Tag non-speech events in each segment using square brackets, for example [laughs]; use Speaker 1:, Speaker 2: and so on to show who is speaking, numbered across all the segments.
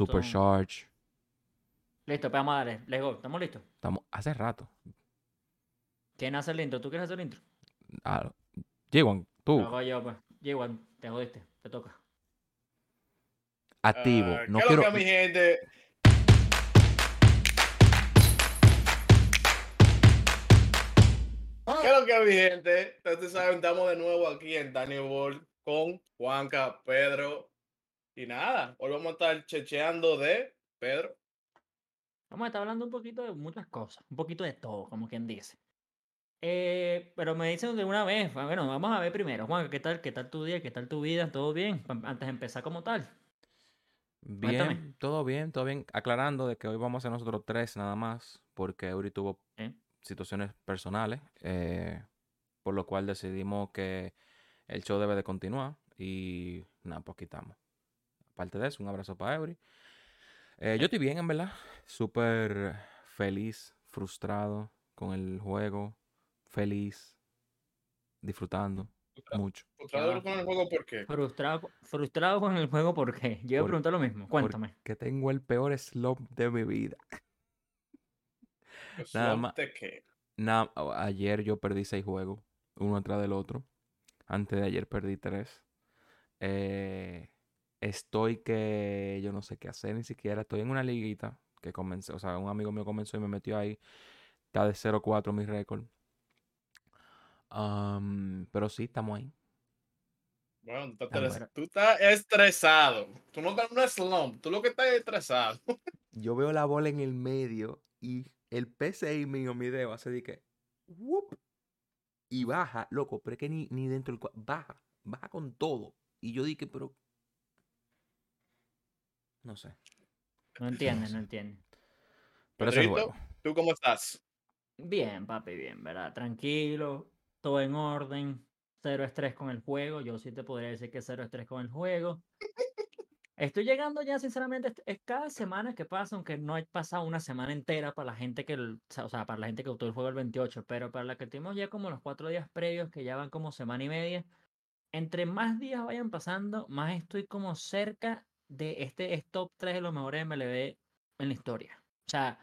Speaker 1: Supercharge.
Speaker 2: Listo, pues vamos a darle. Let's go. ¿Estamos listos?
Speaker 1: Estamos hace rato.
Speaker 2: ¿Quién hace el intro? ¿Tú quieres hacer el intro?
Speaker 1: Ah, tú,
Speaker 2: hago yo, pues. Te jodiste. Te toca.
Speaker 1: activo.
Speaker 3: Ah,
Speaker 1: no
Speaker 3: ¿qué es
Speaker 1: quiero.
Speaker 3: lo que, mi gente? ¿Qué es lo que mi gente? Ustedes saben, estamos de nuevo aquí en Daniel World con Juanca, Pedro y nada. Hoy vamos a estar checheando de Pedro.
Speaker 2: Vamos a estar hablando un poquito de muchas cosas. Un poquito de todo, como quien dice. Eh, pero me dicen de una vez. Bueno, vamos a ver primero. Juan, ¿qué tal? ¿Qué tal tu día? ¿Qué tal tu vida? ¿Todo bien? Antes de empezar como tal. Cuéntame.
Speaker 1: Bien, todo bien, todo bien. Aclarando de que hoy vamos a ser nosotros tres nada más, porque Eury tuvo
Speaker 2: ¿eh?
Speaker 1: situaciones personales, eh, por lo cual decidimos que el show debe de continuar y nada, pues quitamos. Aparte de eso, un abrazo para Eury. Eh, yo estoy bien, en verdad. Súper feliz, frustrado con el juego, feliz, disfrutando mucho.
Speaker 3: Frustrado con el juego, ¿por qué?
Speaker 2: Frustrado, frustrado con el juego, ¿por qué? Yo iba a
Speaker 1: Por-
Speaker 2: preguntar lo mismo. Cuéntame.
Speaker 1: Que tengo el peor slump de mi vida. Nada
Speaker 3: ¿no
Speaker 1: más.
Speaker 3: de qué?
Speaker 1: Na- a- ayer yo perdí seis juegos, uno atrás del otro. Antes de ayer perdí tres. Eh, estoy que yo no sé qué hacer ni siquiera. Estoy en una liguita que comenzó, o sea, un amigo mío comenzó y me metió ahí. Está de 0-4 mi récord. Pero sí, estamos ahí.
Speaker 3: Bueno, tú estás, tú estresado. Tú no estás en un slump. Tú lo que estás es estresado.
Speaker 1: Yo veo la bola en el medio y el PCI mío, mi dedo, hace de que. y baja, loco, pero es que ni, ni dentro del. Baja, baja con todo. Y yo dije, pero. No sé.
Speaker 2: No entiendes, no entiendes.
Speaker 1: Pero es el
Speaker 3: Pedrito,
Speaker 1: juego.
Speaker 3: ¿tú cómo estás?
Speaker 2: Bien, papi, bien, ¿verdad? Tranquilo, todo en orden, cero estrés con el juego. Yo sí te podría decir que cero estrés con el juego. Estoy llegando ya, sinceramente, es cada semana que pasa, aunque no he pasado una semana entera para la gente que, o sea, para la gente que optó el juego el 28, pero para la que tenemos ya como los cuatro días previos, que ya van como semana y media, entre más días vayan pasando, más estoy como cerca de este es top 3 de los mejores MLB en la historia. O sea,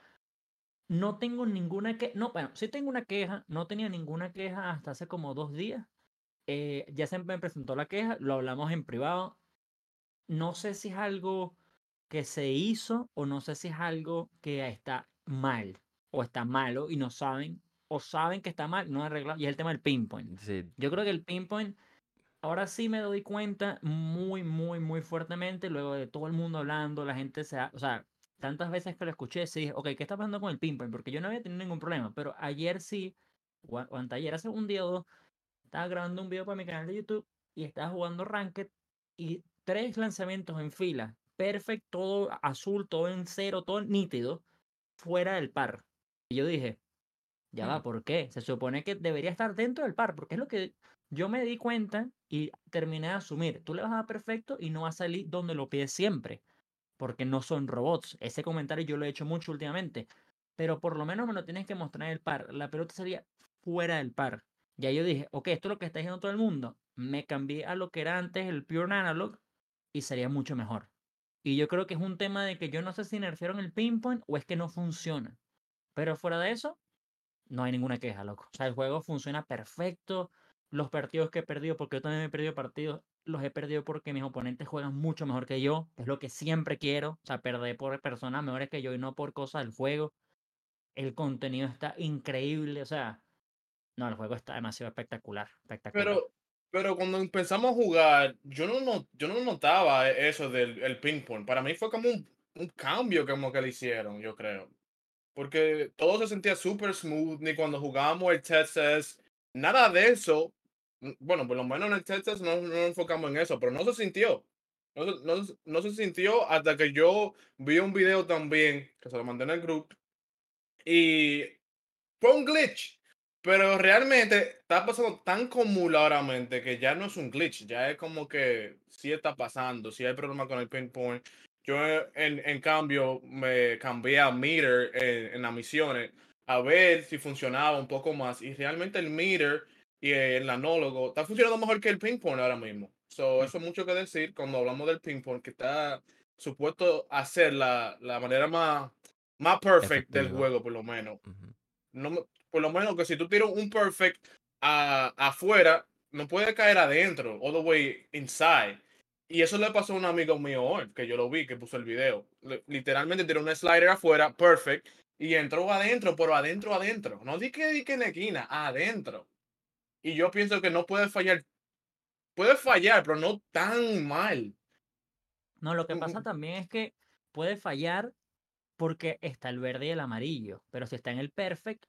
Speaker 2: no tengo ninguna que, no, bueno, sí tengo una queja, no tenía ninguna queja hasta hace como dos días. Eh, ya se me presentó la queja, lo hablamos en privado. No sé si es algo que se hizo o no sé si es algo que está mal o está malo y no saben o saben que está mal, no arreglado. Y es el tema del pinpoint.
Speaker 1: Sí,
Speaker 2: Yo creo que el pinpoint, ahora sí me doy cuenta muy, muy, muy fuertemente, luego de todo el mundo hablando, la gente se ha, o sea, tantas veces que lo escuché, sí dije, ok, ¿qué está pasando con el pinpoint? Porque yo no había tenido ningún problema, pero ayer sí, o, o anteayer, hace un día o dos, estaba grabando un video para mi canal de YouTube y estaba jugando Ranked y tres lanzamientos en fila, perfect, todo azul, todo en cero, todo nítido, fuera del par. Y yo dije, ya va. ¿por qué? Se supone que debería estar dentro del par, porque es lo que yo me di cuenta y terminé de asumir. Tú le vas a dar perfecto y no va a salir donde lo pides siempre, porque no son robots. Ese comentario yo lo he hecho mucho últimamente, pero por lo menos me lo tienes que mostrar el par. La pelota sería fuera del par. Ya yo dije, ok, esto es lo que está diciendo todo el mundo. Me cambié a lo que era antes el Pure Analog y sería mucho mejor. Y yo creo que es un tema de que yo no sé si nerfearon el pinpoint o es que no funciona. Pero fuera de eso, no hay ninguna queja, loco. O sea, el juego funciona perfecto. Los partidos que he perdido, porque yo también he perdido partidos, los he perdido porque mis oponentes juegan mucho mejor que yo. Es lo que siempre quiero. O sea, perder por personas mejores que yo y no por cosas del juego. El contenido está increíble. O sea, no, el juego está demasiado espectacular. espectacular.
Speaker 3: Pero, pero cuando empezamos a jugar, yo no, no, yo no notaba e- eso del el ping pong. Para mí fue como un, un cambio como que le hicieron, yo creo. Porque todo se sentía súper smooth, ni cuando jugábamos el Texas, nada de eso. Mm, Bueno, por lo menos en Texas no, no nos enfocamos en eso, pero no se sintió. No, no, no se sintió hasta que yo vi un video también, que se lo mandé en el grupo, y fue un glitch. Pero realmente está pasando tan acumuladoramente que ya no es un glitch, ya es como que sí está pasando, sí hay problema con el pinpoint. Yo en, en cambio me cambié a meter en, en las misiones a ver si funcionaba un poco más y realmente el meter y el anólogo está funcionando mejor que el ping pong ahora mismo. So, eso es mucho que decir cuando hablamos del ping pong, que está supuesto hacer la, la manera más, más perfect del juego, por lo menos. No, por lo menos que si tú tiras un perfect a- afuera, no puede caer adentro, all the way inside. Y eso le pasó a un amigo mío hoy, que yo lo vi, que puso el video. Le- literalmente tiró un slider afuera, perfect, y entró adentro, pero adentro, adentro. No di que, di que en la esquina, adentro. Y yo pienso que no puede fallar. Puede fallar, pero no tan mal.
Speaker 2: No, lo que
Speaker 3: Mm,
Speaker 2: pasa
Speaker 3: mm.
Speaker 2: también es que puede fallar porque está el verde y el amarillo, pero si está en el perfect,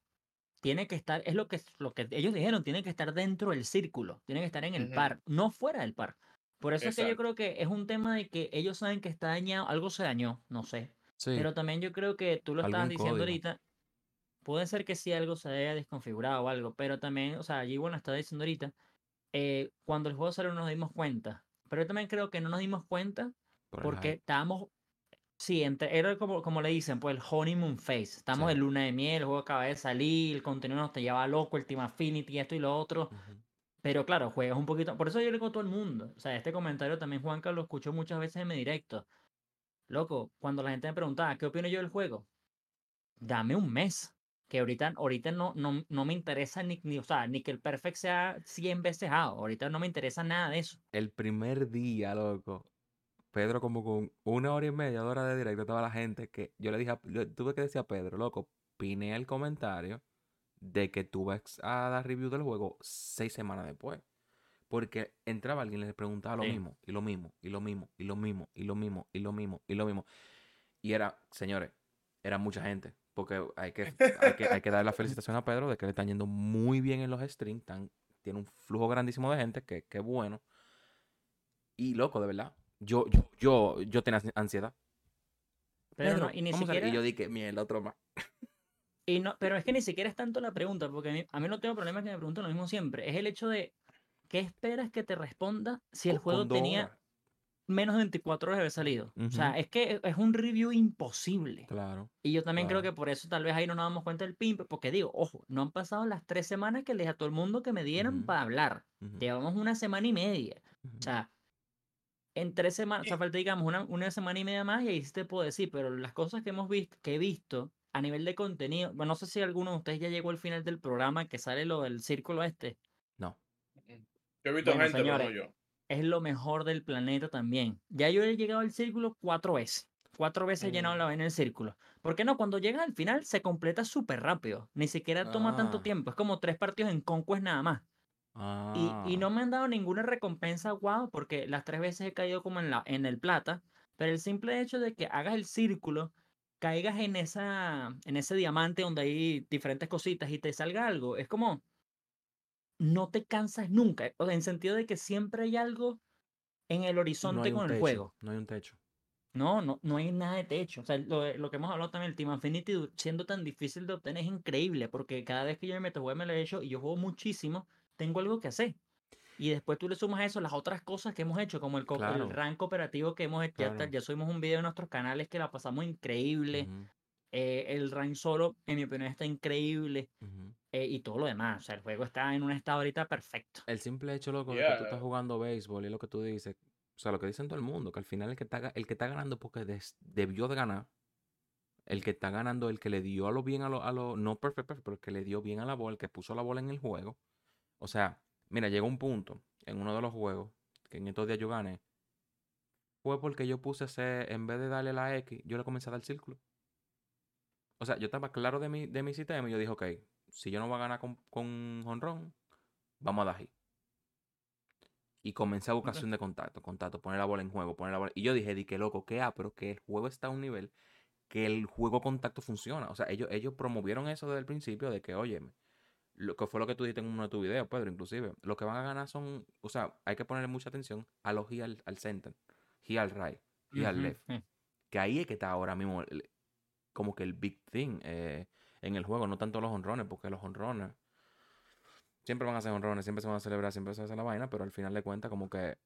Speaker 2: tiene que estar, es lo que, lo que ellos dijeron, tiene que estar dentro del círculo, tiene que estar en el par, no fuera del par. Por eso es que yo creo que es un tema de que ellos saben que está dañado, algo se dañó, no sé.
Speaker 1: Sí,
Speaker 2: Pero también yo creo que tú lo estabas diciendo
Speaker 1: código.
Speaker 2: ahorita, puede ser que sí algo se haya desconfigurado o algo, pero también, o sea, allí bueno estaba diciendo ahorita, eh, cuando el juego salió no nos dimos cuenta, pero yo también creo que no nos dimos cuenta
Speaker 1: por
Speaker 2: porque estábamos, sí, entre, era como, como le dicen, pues el honeymoon phase. Estamos
Speaker 1: Sí.
Speaker 2: en luna de miel, el juego acaba de salir, el contenido nos te lleva loco, el Team Affinity, esto y lo otro.
Speaker 1: Ujú.
Speaker 2: Pero claro, juegas un poquito. Por eso yo le digo a todo el mundo. O sea, este comentario también Juanca lo escuchó muchas veces en mi directo. Loco, cuando la gente me preguntaba, ¿qué opino yo del juego? Dame un mes. Que ahorita, ahorita no, no, no me interesa ni, ni, o sea, ni que el perfect sea 100 veces out. Ahorita no me interesa nada de eso.
Speaker 1: El primer día, loco, Pedro como con una hora y media, dos horas de directo, toda la gente que yo le dije, a- yo tuve que decir a Pedro, loco, pine el comentario de que tú vas a dar review del juego seis semanas después. Porque entraba alguien y le preguntaba lo
Speaker 2: Sí.
Speaker 1: mismo, y lo mismo, y lo mismo, y lo mismo, y lo mismo, y lo mismo, y lo mismo. Y era, señores, era mucha gente. Porque [laughs] hay que, hay que, hay que dar la felicitación a Pedro de que le están yendo muy bien en los streams. tan- tiene un flujo grandísimo de gente, que, que bueno. Y loco, de verdad. Yo, yo, yo, yo tenía ansiedad.
Speaker 2: Pero
Speaker 1: Pedro,
Speaker 2: no, y ni siquiera.
Speaker 1: Y yo dije, mierda, otro más. [laughs]
Speaker 2: Y no, pero es que ni siquiera es tanto la pregunta, porque a mí, a mí no tengo problema que me pregunten lo mismo siempre. Es el hecho de, ¿qué esperas que te responda si el juego tenía
Speaker 1: horas.
Speaker 2: Menos de 24 horas de haber salido? O sea, es que e, es un review imposible.
Speaker 1: Claro.
Speaker 2: Y yo también creo que por eso tal vez ahí no nos damos cuenta del pimp, porque digo, ojo, no han pasado las tres semanas que le dije a todo el mundo que me dieran
Speaker 1: Ujú.
Speaker 2: para hablar. Llevamos una semana y media. O sea, en tres semanas, o sea, falta digamos una, una semana y media más y ahí sí te puedo decir, pero las cosas que hemos visto, que he visto a nivel de contenido, bueno, no sé si alguno de ustedes ya llegó al final del programa que sale lo del círculo este,
Speaker 1: No.
Speaker 3: Yo he visto
Speaker 2: Bueno,
Speaker 3: gente, pero no
Speaker 2: señores,
Speaker 3: yo.
Speaker 2: Es lo mejor del planeta también. Ya yo he llegado al círculo cuatro veces. Cuatro veces he llenado la vaina del círculo. ¿Por qué no? Cuando llegas al final se completa súper rápido. Ni siquiera toma tanto
Speaker 1: Ah.
Speaker 2: tiempo. Es como tres partidos en Conquest nada más. Y, y no
Speaker 1: Ah.
Speaker 2: me han dado ninguna recompensa guau, porque las tres veces he caído como en, la, en el plata, pero el simple hecho de que hagas el círculo, caigas en, esa, en ese diamante donde hay diferentes cositas y te salga algo, es como, no te cansas nunca, o sea, en sentido de que siempre hay algo en el horizonte con el
Speaker 1: techo.
Speaker 2: juego.
Speaker 1: No hay un techo.
Speaker 2: No, no, no hay nada de techo. O sea, lo, de- lo que hemos hablado también, el Team Infinity siendo tan difícil de obtener es increíble, porque cada vez que yo me meto a jugar me lo he hecho y yo juego muchísimo, tengo algo que hacer. Y después tú le sumas a eso las otras cosas que hemos hecho, como el, co- el rank cooperativo que hemos hecho. Ya,
Speaker 1: Claro.
Speaker 2: ya subimos un video en nuestros canales que la pasamos increíble. Eh, el rank solo, en mi opinión, está increíble. eh, y todo lo demás. O sea, el juego está en un estado ahorita perfecto.
Speaker 1: El simple hecho, loco, de que tú estás jugando béisbol y lo que tú dices, o sea, lo que dicen todo el mundo, que al final el que está, el que está ganando porque des- debió de ganar, el que está ganando, el que le dio a lo bien a lo, a lo no perfect, perfect, pero el que le dio bien a la bola, el que puso la bola en el juego. O sea, mira, llegó un punto en uno de los juegos que en estos días yo gané, fue porque yo puse ese, en vez de darle la X, yo le comencé a dar círculo. O sea, yo estaba claro de mi, de mi sistema y yo dije, ok, si yo no voy a ganar con, con honrón, vamos a dar hit. Y comencé a acción de contacto, contacto, poner la bola en juego, poner la bola. Y yo dije, di que loco, que ah, pero que el juego está a un nivel que el juego contacto funciona. O sea, ellos, ellos promovieron eso desde el principio de que, oye, lo que fue lo que tú dijiste en uno de tus videos, Pedro, inclusive, lo que van a ganar son, o sea, hay que ponerle mucha atención a los hit al, al center, hit al right, hit al left. Que ahí es que está ahora mismo el- como que el big thing eh, en el juego, no tanto los honrones, porque los honrones siempre van a ser honrones, siempre se van a celebrar, siempre se va a hacer la vaina, pero al final de cuentas como que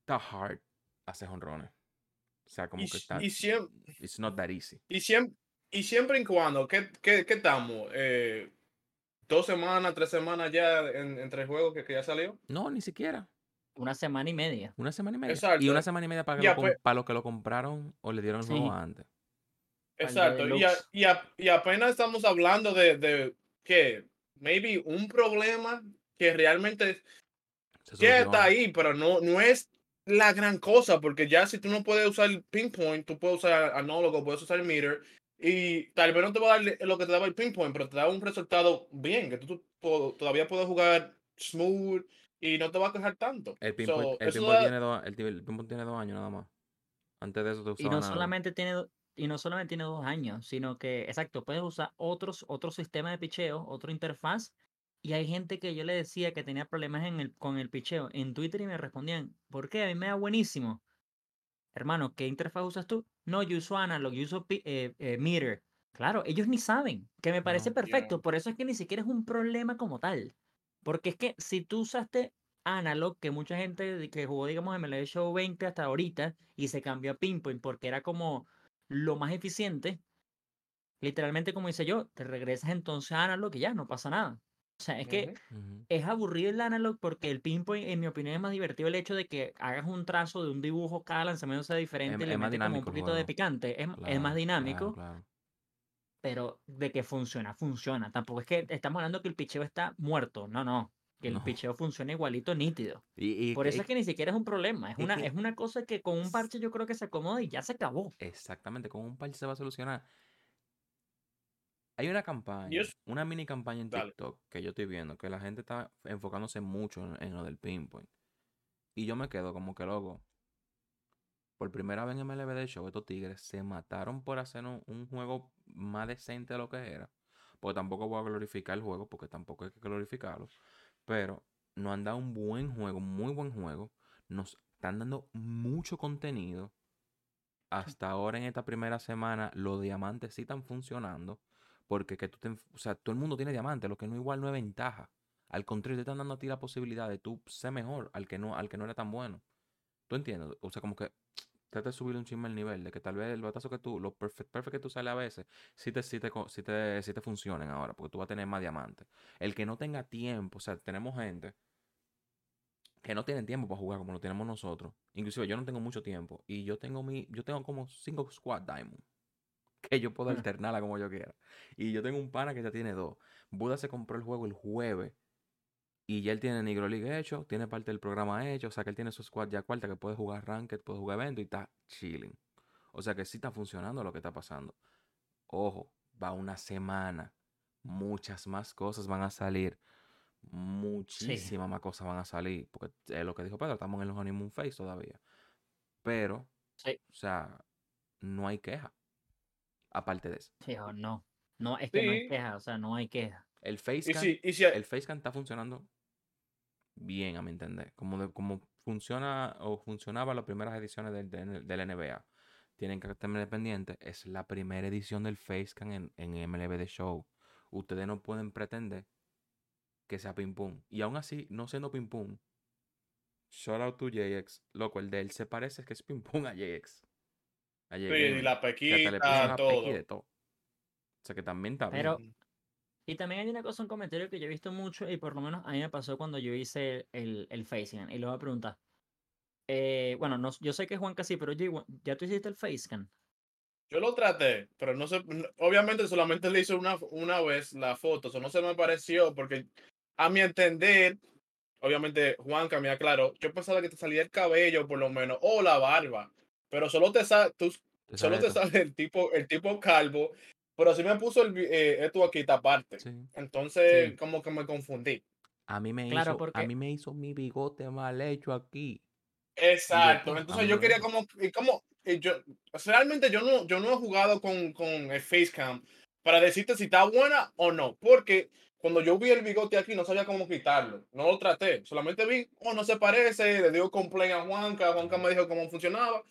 Speaker 1: está hard hacer honrones. O sea, como
Speaker 3: Y,
Speaker 1: que está...
Speaker 3: y, siem-
Speaker 1: It's not that easy.
Speaker 3: y, siem- y siempre y cuando, ¿qué, qué, qué estamos? Eh, ¿Dos semanas, tres semanas ya en- entre juegos que, que ya salió?
Speaker 1: No, ni siquiera.
Speaker 2: una semana y media.
Speaker 1: Una semana y media. Y
Speaker 3: Exacto.
Speaker 1: una semana y media para, que
Speaker 3: Ya,
Speaker 1: lo com-
Speaker 3: pues-
Speaker 1: para los que lo compraron o le dieron el juego antes.
Speaker 3: Exacto. Y, a- y, a- y apenas estamos hablando de, de que maybe un problema que realmente ya está ahí, pero no, no es la gran cosa, porque ya si tú no puedes usar el pinpoint, tú puedes usar anólogo, puedes usar el meter, y tal vez no te va a dar lo que te daba el pinpoint, pero te da un resultado bien, que tú, tú todavía puedes jugar smooth y no te va a quejar tanto.
Speaker 1: El
Speaker 3: So,
Speaker 1: pinpoint, el
Speaker 3: eso
Speaker 1: pinpoint
Speaker 3: da-
Speaker 1: tiene dos, el, ti- el pinpoint tiene dos años nada más. Antes de eso te
Speaker 2: Y no solamente tiene do- y no solamente tiene dos años, sino que, exacto, puedes usar otros, otro sistema de picheo, otra interfaz. Y hay gente que yo le decía que tenía problemas en el, con el picheo en Twitter y me respondían, ¿por qué? A mí me da buenísimo. Hermano, ¿qué interfaz usas tú? No, yo uso Analog, yo uso eh, eh, Meter. Claro, ellos ni saben, que me parece
Speaker 1: No.
Speaker 2: perfecto. Por eso es que ni siquiera es un problema como tal. Porque es que si tú usaste Analog, que mucha gente que jugó, digamos, MLB Show 20 hasta ahorita y se cambió a Pinpoint porque era como lo más eficiente, literalmente como hice yo, te regresas entonces a Analog y ya, no pasa nada. O sea, es que es aburrido el analog porque el pinpoint, en mi opinión, es más divertido el hecho de que hagas un trazo de un dibujo, cada lanzamiento sea diferente, le
Speaker 1: es más
Speaker 2: mete como un poquito de picante, es, es más dinámico,
Speaker 1: Claro, claro.
Speaker 2: pero de que funciona, funciona. Tampoco es que estamos hablando que el picheo está muerto, no, no, que el
Speaker 1: No.
Speaker 2: picheo funciona igualito, nítido.
Speaker 1: Y, y-
Speaker 2: Por eso
Speaker 1: y-
Speaker 2: es que ni siquiera es un problema, es una, es una cosa que con un parche yo creo que se acomoda y ya se acabó.
Speaker 1: Exactamente, con un parche se va a solucionar. Hay una campaña, una mini campaña en
Speaker 3: Dale.
Speaker 1: TikTok que yo estoy viendo, que la gente está enfocándose mucho en, en lo del pinpoint. Y yo me quedo como que loco. Por primera vez en MLB de Show, estos tigres se mataron por hacer un, un juego más decente de lo que era. Porque tampoco voy a glorificar el juego, porque tampoco hay que glorificarlo. Pero nos han dado un buen juego, muy buen juego. Nos están dando mucho contenido. Hasta ahora en esta primera semana los diamantes sí están funcionando. Porque que tú te o sea, todo el mundo tiene diamantes, lo que no igual no es ventaja. Al contrario, te están dando a ti la posibilidad de tú ser mejor al que no, al que no era tan bueno. ¿Tú entiendes? O sea, como que trata de subir un chisme el nivel, de que tal vez el batazo que tú, lo perfect, perfect que tú sales a veces, sí te, sí te, sí te, sí te funcionen ahora, porque tú vas a tener más diamantes. El que no tenga tiempo, o sea, tenemos gente que no tienen tiempo para jugar como lo tenemos nosotros. Inclusive yo no tengo mucho tiempo y yo tengo mi, yo tengo como cinco squad diamond [laughs] que yo puedo
Speaker 2: Mm.
Speaker 1: alternarla como yo quiera. Y yo tengo un pana que ya tiene dos. Buda se compró el juego el jueves y ya él tiene Negro League hecho, tiene parte del programa hecho, o sea que él tiene su squad ya cuarta que puede jugar ranked, puede jugar evento y está chilling. O sea que sí está funcionando lo que está pasando. Ojo, va una semana. Muchas más cosas van a salir. Muchísimas más cosas van a salir. Porque es lo que dijo Pedro, estamos en los honeymoon phase todavía. Pero,
Speaker 2: Sí.
Speaker 1: o sea, no hay queja. Aparte de eso.
Speaker 2: Sí, o no, no, es que no hay queja, o sea, no hay queja.
Speaker 1: El facecam,
Speaker 3: si, y si,
Speaker 1: el facecam está funcionando bien, a mi entender. Como, de- como funciona o funcionaba las primeras ediciones del, del, del NBA. Tienen que tener pendiente. Es la primera edición del facecam en, en MLB The Show. Ustedes no pueden pretender que sea ping pong. Y aún así, no siendo ping pong, shout out to JX. Loco, el de él se parece que es ping pong a JX. A
Speaker 3: sí,
Speaker 1: JX.
Speaker 3: y la pequita,
Speaker 1: la
Speaker 3: todo.
Speaker 1: pequi de todo. O sea que también está bien.
Speaker 2: Y también hay una cosa, un comentario que yo he visto mucho y por lo menos a mí me pasó cuando yo hice el, el facecam. Y le voy a preguntar. eh, bueno, no, yo sé que Juan casi, pero ¿ya tú hiciste el facecam?
Speaker 3: Yo lo traté, pero no sé, obviamente solamente le hice una, una vez la foto, eso no se me pareció, porque a mi entender, obviamente Juanca me aclaró, yo pensaba que te salía el cabello por lo menos, o la barba, pero solo te sale, tú,
Speaker 1: Te
Speaker 3: solo
Speaker 1: sale
Speaker 3: te sale el tipo, el tipo calvo, pero sí me puso el, eh, esto aquí aparte.
Speaker 1: Sí.
Speaker 3: Entonces,
Speaker 2: Sí.
Speaker 3: como que me confundí.
Speaker 1: A mí me
Speaker 2: Claro,
Speaker 1: hizo, a
Speaker 2: porque-
Speaker 1: mí me hizo mi bigote mal hecho aquí.
Speaker 3: Exacto.
Speaker 1: "Ah,
Speaker 3: Entonces yo quería
Speaker 1: gusta".
Speaker 3: como, y como, y yo, realmente yo no, yo no he jugado con, con el Facecam para decirte si está buena o no, porque cuando yo vi el bigote aquí no sabía cómo quitarlo, no lo traté, solamente vi, oh, no se parece, le digo complaint a Juanca, Juanca me dijo cómo funcionaba,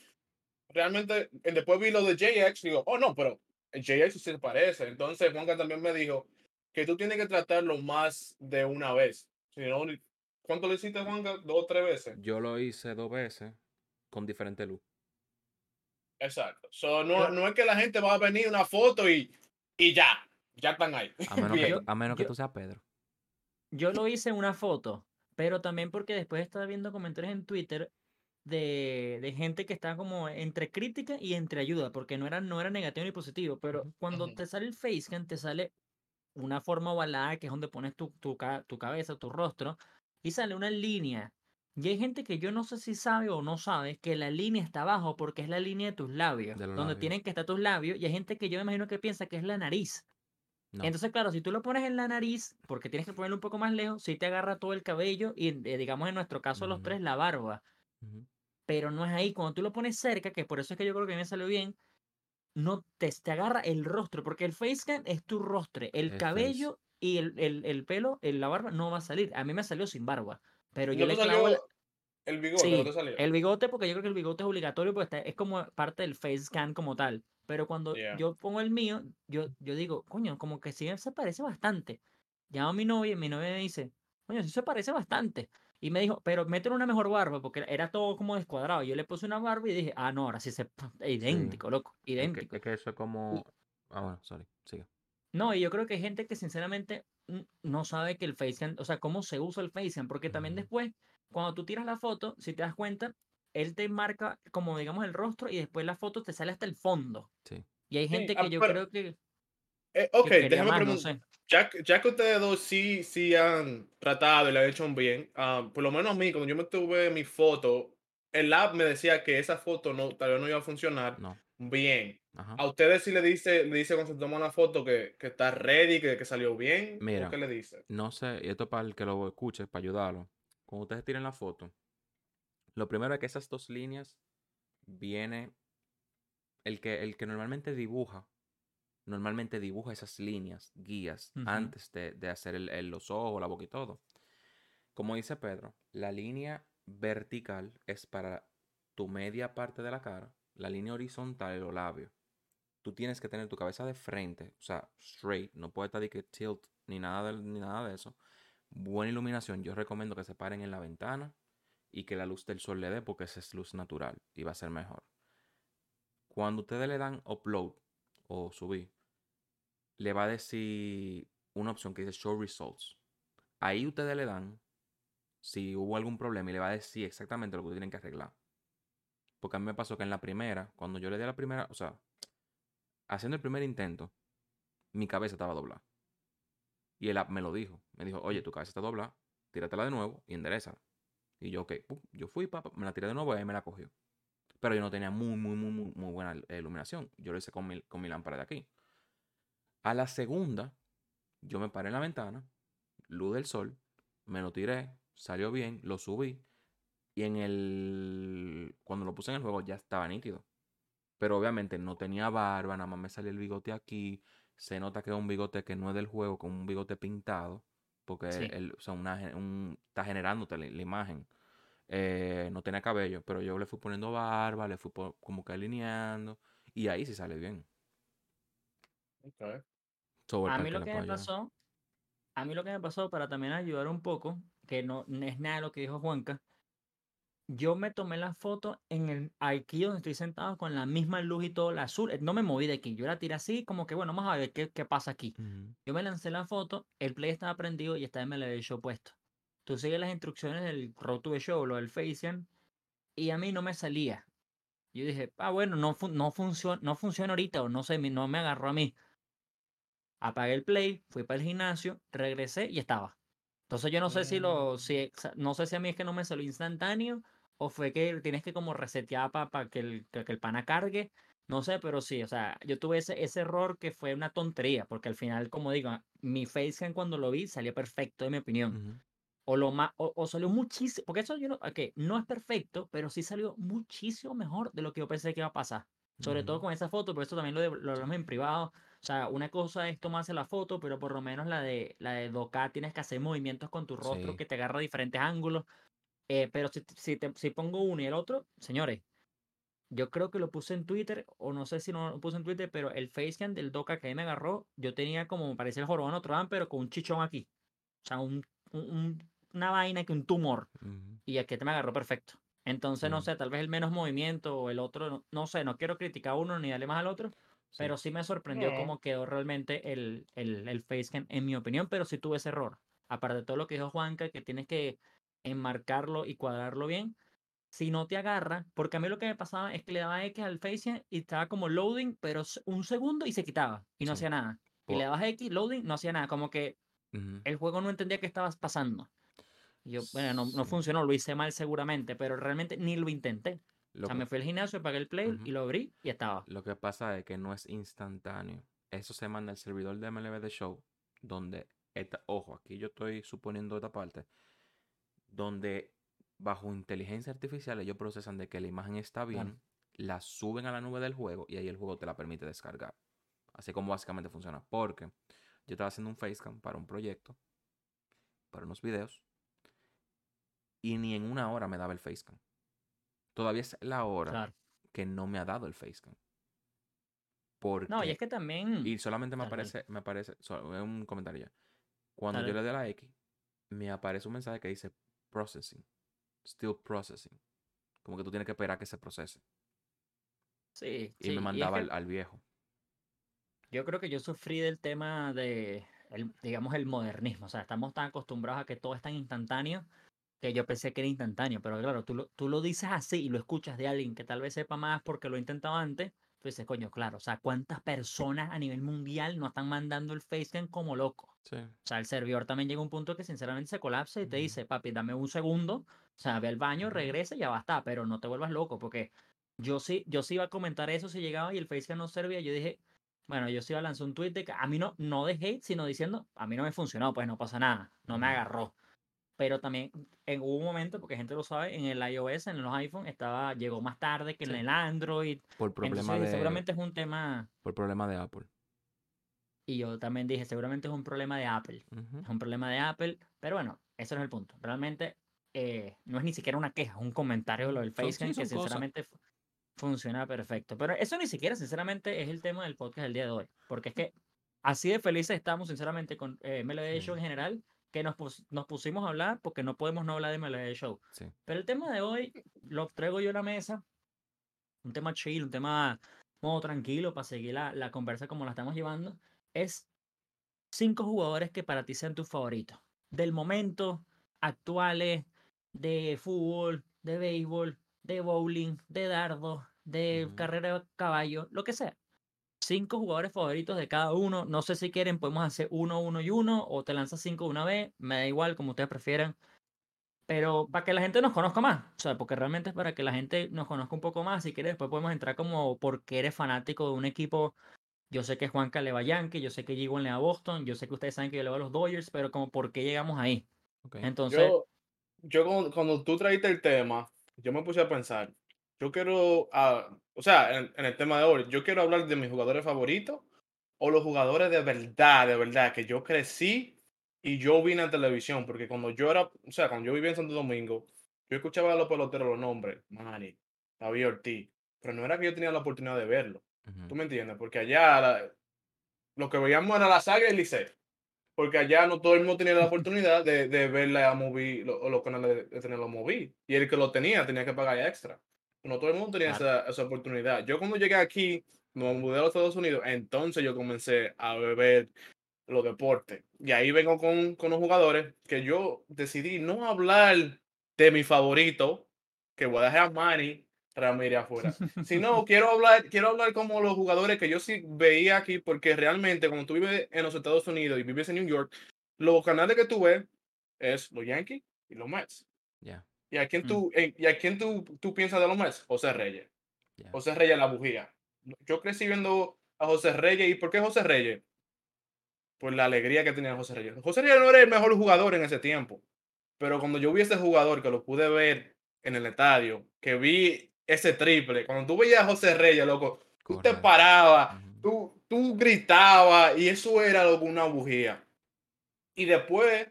Speaker 3: realmente, eh, después vi lo de JX, digo, oh, no, pero sí se parece, entonces Juanca también me dijo que tú tienes que tratarlo más de una vez, si no, ¿cuánto le hiciste Juanca? ¿Dos o tres veces?
Speaker 1: Yo lo hice dos veces con diferente luz.
Speaker 3: Exacto. So, no, no es que la gente va a venir una foto y, y ya, ya están ahí.
Speaker 1: A menos, que, a menos que
Speaker 2: yo-
Speaker 1: tú seas Pedro.
Speaker 2: Yo lo hice en una foto, pero también porque después estaba viendo comentarios en Twitter de, de gente que estaba como entre crítica y entre ayuda, porque no era, no era negativo ni positivo, pero cuando te sale el facecam, te sale una forma ovalada, que es donde pones tu, tu, tu cabeza, tu rostro, y sale una línea. Y hay gente que yo no sé si sabe o no sabe que la línea está abajo porque es la línea de tus labios,
Speaker 1: De
Speaker 2: donde
Speaker 1: labios.
Speaker 2: tienen que estar tus labios, y hay gente que yo me imagino que piensa que es la nariz.
Speaker 1: No.
Speaker 2: Entonces, claro, si tú lo pones en la nariz, porque tienes que ponerlo un poco más lejos, sí te agarra todo el cabello y, eh, digamos, en nuestro caso, los tres, la barba. Pero no es ahí. Cuando tú lo pones cerca, que por eso es que yo creo que a mí me salió bien, no te, te agarra el rostro, porque el facecam es tu rostro. El
Speaker 1: face.
Speaker 2: cabello y el, el, el pelo, el- la barba, no va a salir. A mí me salió sin barba. Pero yo
Speaker 3: ¿No te
Speaker 2: le clavo la-
Speaker 3: salió el bigote? ¿No
Speaker 2: Sí,
Speaker 3: te salió?
Speaker 2: el bigote, porque yo creo que el bigote es obligatorio, porque está- es como parte del face scan como tal. Pero cuando
Speaker 3: Yeah.
Speaker 2: yo pongo el mío, yo, yo digo, coño, como que sí se parece bastante. Llamo a mi novia y mi novia me dice, coño, sí se parece bastante. Y me dijo, pero métele una mejor barba, porque era todo como descuadrado. Yo le puse una barba y dije, ah, no, ahora sí se... Idéntico, loco,
Speaker 1: Es que,
Speaker 2: idéntico.
Speaker 1: es que eso es como. Ah, bueno, sorry. Sigue.
Speaker 2: No, y yo creo que hay gente que sinceramente no sabe que el facecam, o sea, cómo se usa el facecam, porque también después, cuando tú tiras la foto, si te das cuenta, él te marca como, digamos, el rostro y después la foto te sale hasta el fondo.
Speaker 1: Sí.
Speaker 2: Y hay gente que yo
Speaker 3: pero-
Speaker 2: creo que,
Speaker 3: Eh,
Speaker 2: que
Speaker 3: ok,
Speaker 2: quería
Speaker 3: déjame
Speaker 2: más, no
Speaker 3: preguntar.
Speaker 2: sé.
Speaker 3: Ya, que- ya que ustedes dos sí, sí han tratado y lo han hecho bien, ah, por lo menos a mí, cuando yo me tuve mi foto, el app me decía que esa foto no, tal vez no iba a funcionar
Speaker 1: No.
Speaker 3: bien.
Speaker 1: Ajá.
Speaker 3: ¿A ustedes sí le dice, le dice cuando se toma una foto que, que está ready, que, que salió bien?
Speaker 1: Mira.
Speaker 3: ¿O qué le dice?
Speaker 1: No sé, y esto es para el que lo escuche, para ayudarlo. Cuando ustedes tiren la foto, lo primero es que esas dos líneas viene el que, el que normalmente dibuja, normalmente dibuja esas líneas, guías, antes de, de hacer el- el- los ojos, la boca y todo. Como dice Pedro, la línea vertical es para tu media parte de la cara, la línea horizontal es los labios. Tú tienes que tener tu cabeza de frente, o sea, straight, no puede estar de que tilt ni nada de, ni nada de eso. Buena iluminación, yo recomiendo que se paren en la ventana y que la luz del sol le dé porque esa es luz natural y va a ser mejor. Cuando ustedes le dan upload o subir, le va a decir una opción que dice show results. Ahí ustedes le dan si hubo algún problema y le va a decir exactamente lo que tienen que arreglar. Porque a mí me pasó que en la primera, cuando yo le di a la primera, o sea, haciendo el primer intento, mi cabeza estaba doblada. Y el app me lo dijo. Me dijo, oye, tu cabeza está doblada, tíratela de nuevo y endereza. Y yo, ok, pum, yo fui, papá, me la tiré de nuevo y ahí me la cogió. Pero yo no tenía muy, muy, muy, muy, buena iluminación. Yo lo hice con mi, con mi lámpara de aquí. A la segunda, yo me paré en la ventana, luz del sol, me lo tiré, salió bien, lo subí. Y en el. Cuando lo puse en el juego ya estaba nítido. Pero obviamente no tenía barba, nada más me salió el bigote aquí. Se nota que es un bigote que no es del juego, con un bigote pintado. Porque
Speaker 2: Sí.
Speaker 1: el, o sea, una un- está generándote la, la imagen. Eh, no tenía cabello, pero yo le fui poniendo barba, le fui como que alineando. Y ahí sí sale bien.
Speaker 3: Ok.
Speaker 1: So,
Speaker 2: A mí lo que me pasó, a mí lo que me pasó para también ayudar un poco, que no, es nada de lo que dijo Juanca, yo me tomé la foto en el aquí donde estoy sentado con la misma luz y todo, la azul, eh, no me moví de aquí, yo la tiré así, como que bueno, vamos a ver qué, qué pasa aquí.
Speaker 1: Ujú.
Speaker 2: Yo me lancé la foto, el play estaba prendido y estaba en el show puesto. Tú sigues las instrucciones del Road to the Show, lo del Facecam, y a mí no me salía. Yo dije, ah, bueno, no, fun- no, funciona, no funciona ahorita, o no sé, no me agarró a mí. Apagué el play, fui para el gimnasio, regresé y estaba. Entonces yo no sé si lo, si, no sé si a mí es que no me salió instantáneo, o fue que tienes que como resetear para que el, que, que el pana cargue. No sé, pero sí, o sea, yo tuve ese, ese error que fue una tontería, porque al final, como digo, mi facecam cuando lo vi salió perfecto, en mi opinión.
Speaker 1: Ujú.
Speaker 2: O lo más, o, o salió muchísimo, porque eso yo no, ok, no es perfecto, pero sí salió muchísimo mejor de lo que yo pensé que iba a pasar. Sobre todo
Speaker 1: Ujú.
Speaker 2: con esa foto, pero eso también lo, de- lo hablamos en privado. O sea, una cosa es tomarse la foto, pero por lo menos la de la de 2K tienes que hacer movimientos con tu rostro
Speaker 1: Sí.
Speaker 2: que te agarra diferentes ángulos. Eh, pero si, si, te- si pongo uno y el otro, señores, yo creo que lo puse en Twitter, o no sé si no lo puse en Twitter, pero el facecam del Doca que a mí me agarró, yo tenía como, parecía el jorobado Notre Dame, pero con un chichón aquí. O sea, un, un- un- una vaina que un tumor.
Speaker 1: Ujú.
Speaker 2: Y aquí te me agarró perfecto. Entonces, no
Speaker 1: Sí.
Speaker 2: sé, tal vez el menos movimiento o el otro, no, no sé, no quiero criticar a uno ni darle más al otro,
Speaker 1: Sí.
Speaker 2: pero sí me sorprendió cómo quedó realmente el, el, el facecam, en mi opinión, pero sí tuve ese error. Aparte de todo lo que dijo Juanca, que tienes que enmarcarlo y cuadrarlo bien. Si no te agarra, porque a mí lo que me pasaba es que le daba X al Face y estaba como loading, pero un segundo y se quitaba y no
Speaker 1: Sí.
Speaker 2: hacía nada. Y le dabas X, loading, no hacía nada. Como que el juego no entendía qué estabas pasando. Yo, bueno, no, no funcionó, lo hice mal seguramente, pero realmente ni lo intenté. O sea,
Speaker 1: que-
Speaker 2: me fui al gimnasio, pagué el play y lo abrí y estaba.
Speaker 1: Lo que pasa es que no es instantáneo. Eso se manda al servidor de MLB The Show, donde, esta, ojo, aquí yo estoy suponiendo esta parte, donde bajo inteligencia artificial ellos procesan de que la imagen está bien, la suben a la nube del juego y ahí el juego te la permite descargar. Así como básicamente funciona. Porque yo estaba haciendo un facecam para un proyecto, para unos videos, y ni en una hora me daba el facecam. Todavía es la hora
Speaker 2: Claro.
Speaker 1: que no me ha dado el facecam. Porque,
Speaker 2: No, y es que también.
Speaker 1: y solamente me aparece, me aparece, un comentario ya. Cuando yo le doy a la X, me aparece un mensaje que dice processing, still processing. Como que tú tienes que esperar que se procese.
Speaker 2: Sí,
Speaker 1: Y
Speaker 2: sí,
Speaker 1: me
Speaker 2: es
Speaker 1: mandaba
Speaker 2: que
Speaker 1: al, al viejo.
Speaker 2: Yo creo que yo sufrí del tema de, el, digamos, el modernismo. O sea, estamos tan acostumbrados a que todo es tan instantáneo que yo pensé que era instantáneo. Pero claro, tú lo, tú lo dices así y lo escuchas de alguien que tal vez sepa más porque lo ha intentado antes. Tú dices, coño, claro. O sea, ¿cuántas personas a nivel mundial no están mandando el facecam como loco?
Speaker 1: Sí.
Speaker 2: O sea, el servidor también llega a un punto que sinceramente se colapsa y te dice, papi, dame un segundo, o sea, ve al baño, regresa y ya basta, pero no te vuelvas loco, porque yo sí, yo sí iba a comentar eso si llegaba y el facecam no servía, yo dije, bueno, yo sí iba a lanzar un tweet de que a mí no, no de hate, sino diciendo, a mí no me funcionó, pues no pasa nada, no me agarró. Pero también en, hubo un momento, porque gente lo sabe, en el iOS, en los iPhone, estaba, llegó más tarde que en
Speaker 1: Sí.
Speaker 2: el Android.
Speaker 1: Por problema
Speaker 2: Entonces,
Speaker 1: de,
Speaker 2: seguramente es un tema,
Speaker 1: por problema de Apple.
Speaker 2: y yo también dije, seguramente es un problema de Apple.
Speaker 1: Ujú.
Speaker 2: Es un problema de Apple, pero bueno, ese no es el punto. Realmente eh, no es ni siquiera una queja, es un comentario lo del
Speaker 1: sí,
Speaker 2: Facecam que
Speaker 1: cosas.
Speaker 2: sinceramente fu- funciona perfecto. Pero eso ni siquiera, sinceramente, es el tema del podcast del día de hoy. Porque es que así de felices estamos, sinceramente, con eh, Show
Speaker 1: Sí.
Speaker 2: en general, que nos, pus- nos pusimos a hablar porque no podemos no hablar de MLB Show.
Speaker 1: Sí.
Speaker 2: Pero el tema de hoy lo traigo yo a la mesa. Un tema chill, un tema modo tranquilo para seguir la, la conversa como la estamos llevando. Es cinco jugadores que para ti sean tus favoritos. Del momento, actuales, de fútbol, de béisbol, de bowling, de dardo, de carrera de caballo, lo que sea. Cinco jugadores favoritos de cada uno. No sé si quieren, podemos hacer uno, uno y uno, o te lanzas cinco de una vez. Me da igual, como ustedes prefieran. Pero para que la gente nos conozca más. O sea, porque realmente es para que la gente nos conozca un poco más. Si quieres, después podemos entrar como porque eres fanático de un equipo. Yo sé que Juanca le va a Yankee, yo sé que G1 le va a Boston, yo sé que ustedes saben que yo le voy a los Dodgers, pero como por qué llegamos ahí. Entonces,
Speaker 3: Yo, yo cuando, cuando tú traíste el tema, yo me puse a pensar, yo quiero, ah, o sea, en, en el tema de hoy, yo quiero hablar de mis jugadores favoritos o los jugadores de verdad, de verdad, que yo crecí y yo vine a televisión, porque cuando yo era, o sea, cuando yo vivía en Santo Domingo, yo escuchaba a los peloteros los nombres, Manny, David Ortiz, pero no era que yo tenía la oportunidad de verlo.
Speaker 1: Ujú.
Speaker 3: ¿Tú me entiendes? Porque allá la- lo que veíamos era la saga y el Licey. Porque allá no todo el mundo tenía la [laughs] oportunidad de, de ver la movie lo- o los canales de, de tener los movie. Y el que lo tenía tenía que pagar extra. No todo el mundo tenía
Speaker 2: Claro.
Speaker 3: esa, esa oportunidad. Yo cuando llegué aquí, me mudé a los Estados Unidos, entonces yo comencé a ver los deportes. Y ahí vengo con, con los jugadores que yo decidí no hablar de mi favorito, que voy a dejar a Manny Ramírez afuera. [laughs] Si no, quiero hablar, quiero hablar como los jugadores que yo sí veía aquí, porque realmente cuando tú vives en los Estados Unidos y vives en New York, los canales que tú ves es los Yankees y los Mets.
Speaker 1: Ya,
Speaker 3: ¿Y a quién
Speaker 2: Mm.
Speaker 3: tú, y a quién tú, tú piensas de los Mets? José Reyes. José Reyes la bujía. Yo crecí viendo a José Reyes. ¿Y por qué José Reyes? Por la alegría que tenía José Reyes. José Reyes no era el mejor jugador en ese tiempo. Pero cuando yo vi ese jugador, que lo pude ver en el estadio, que vi ese triple, cuando tú veías a José Reyes, loco, tú te parabas, tú, tú gritabas, y eso era loco, una bujía. Y después,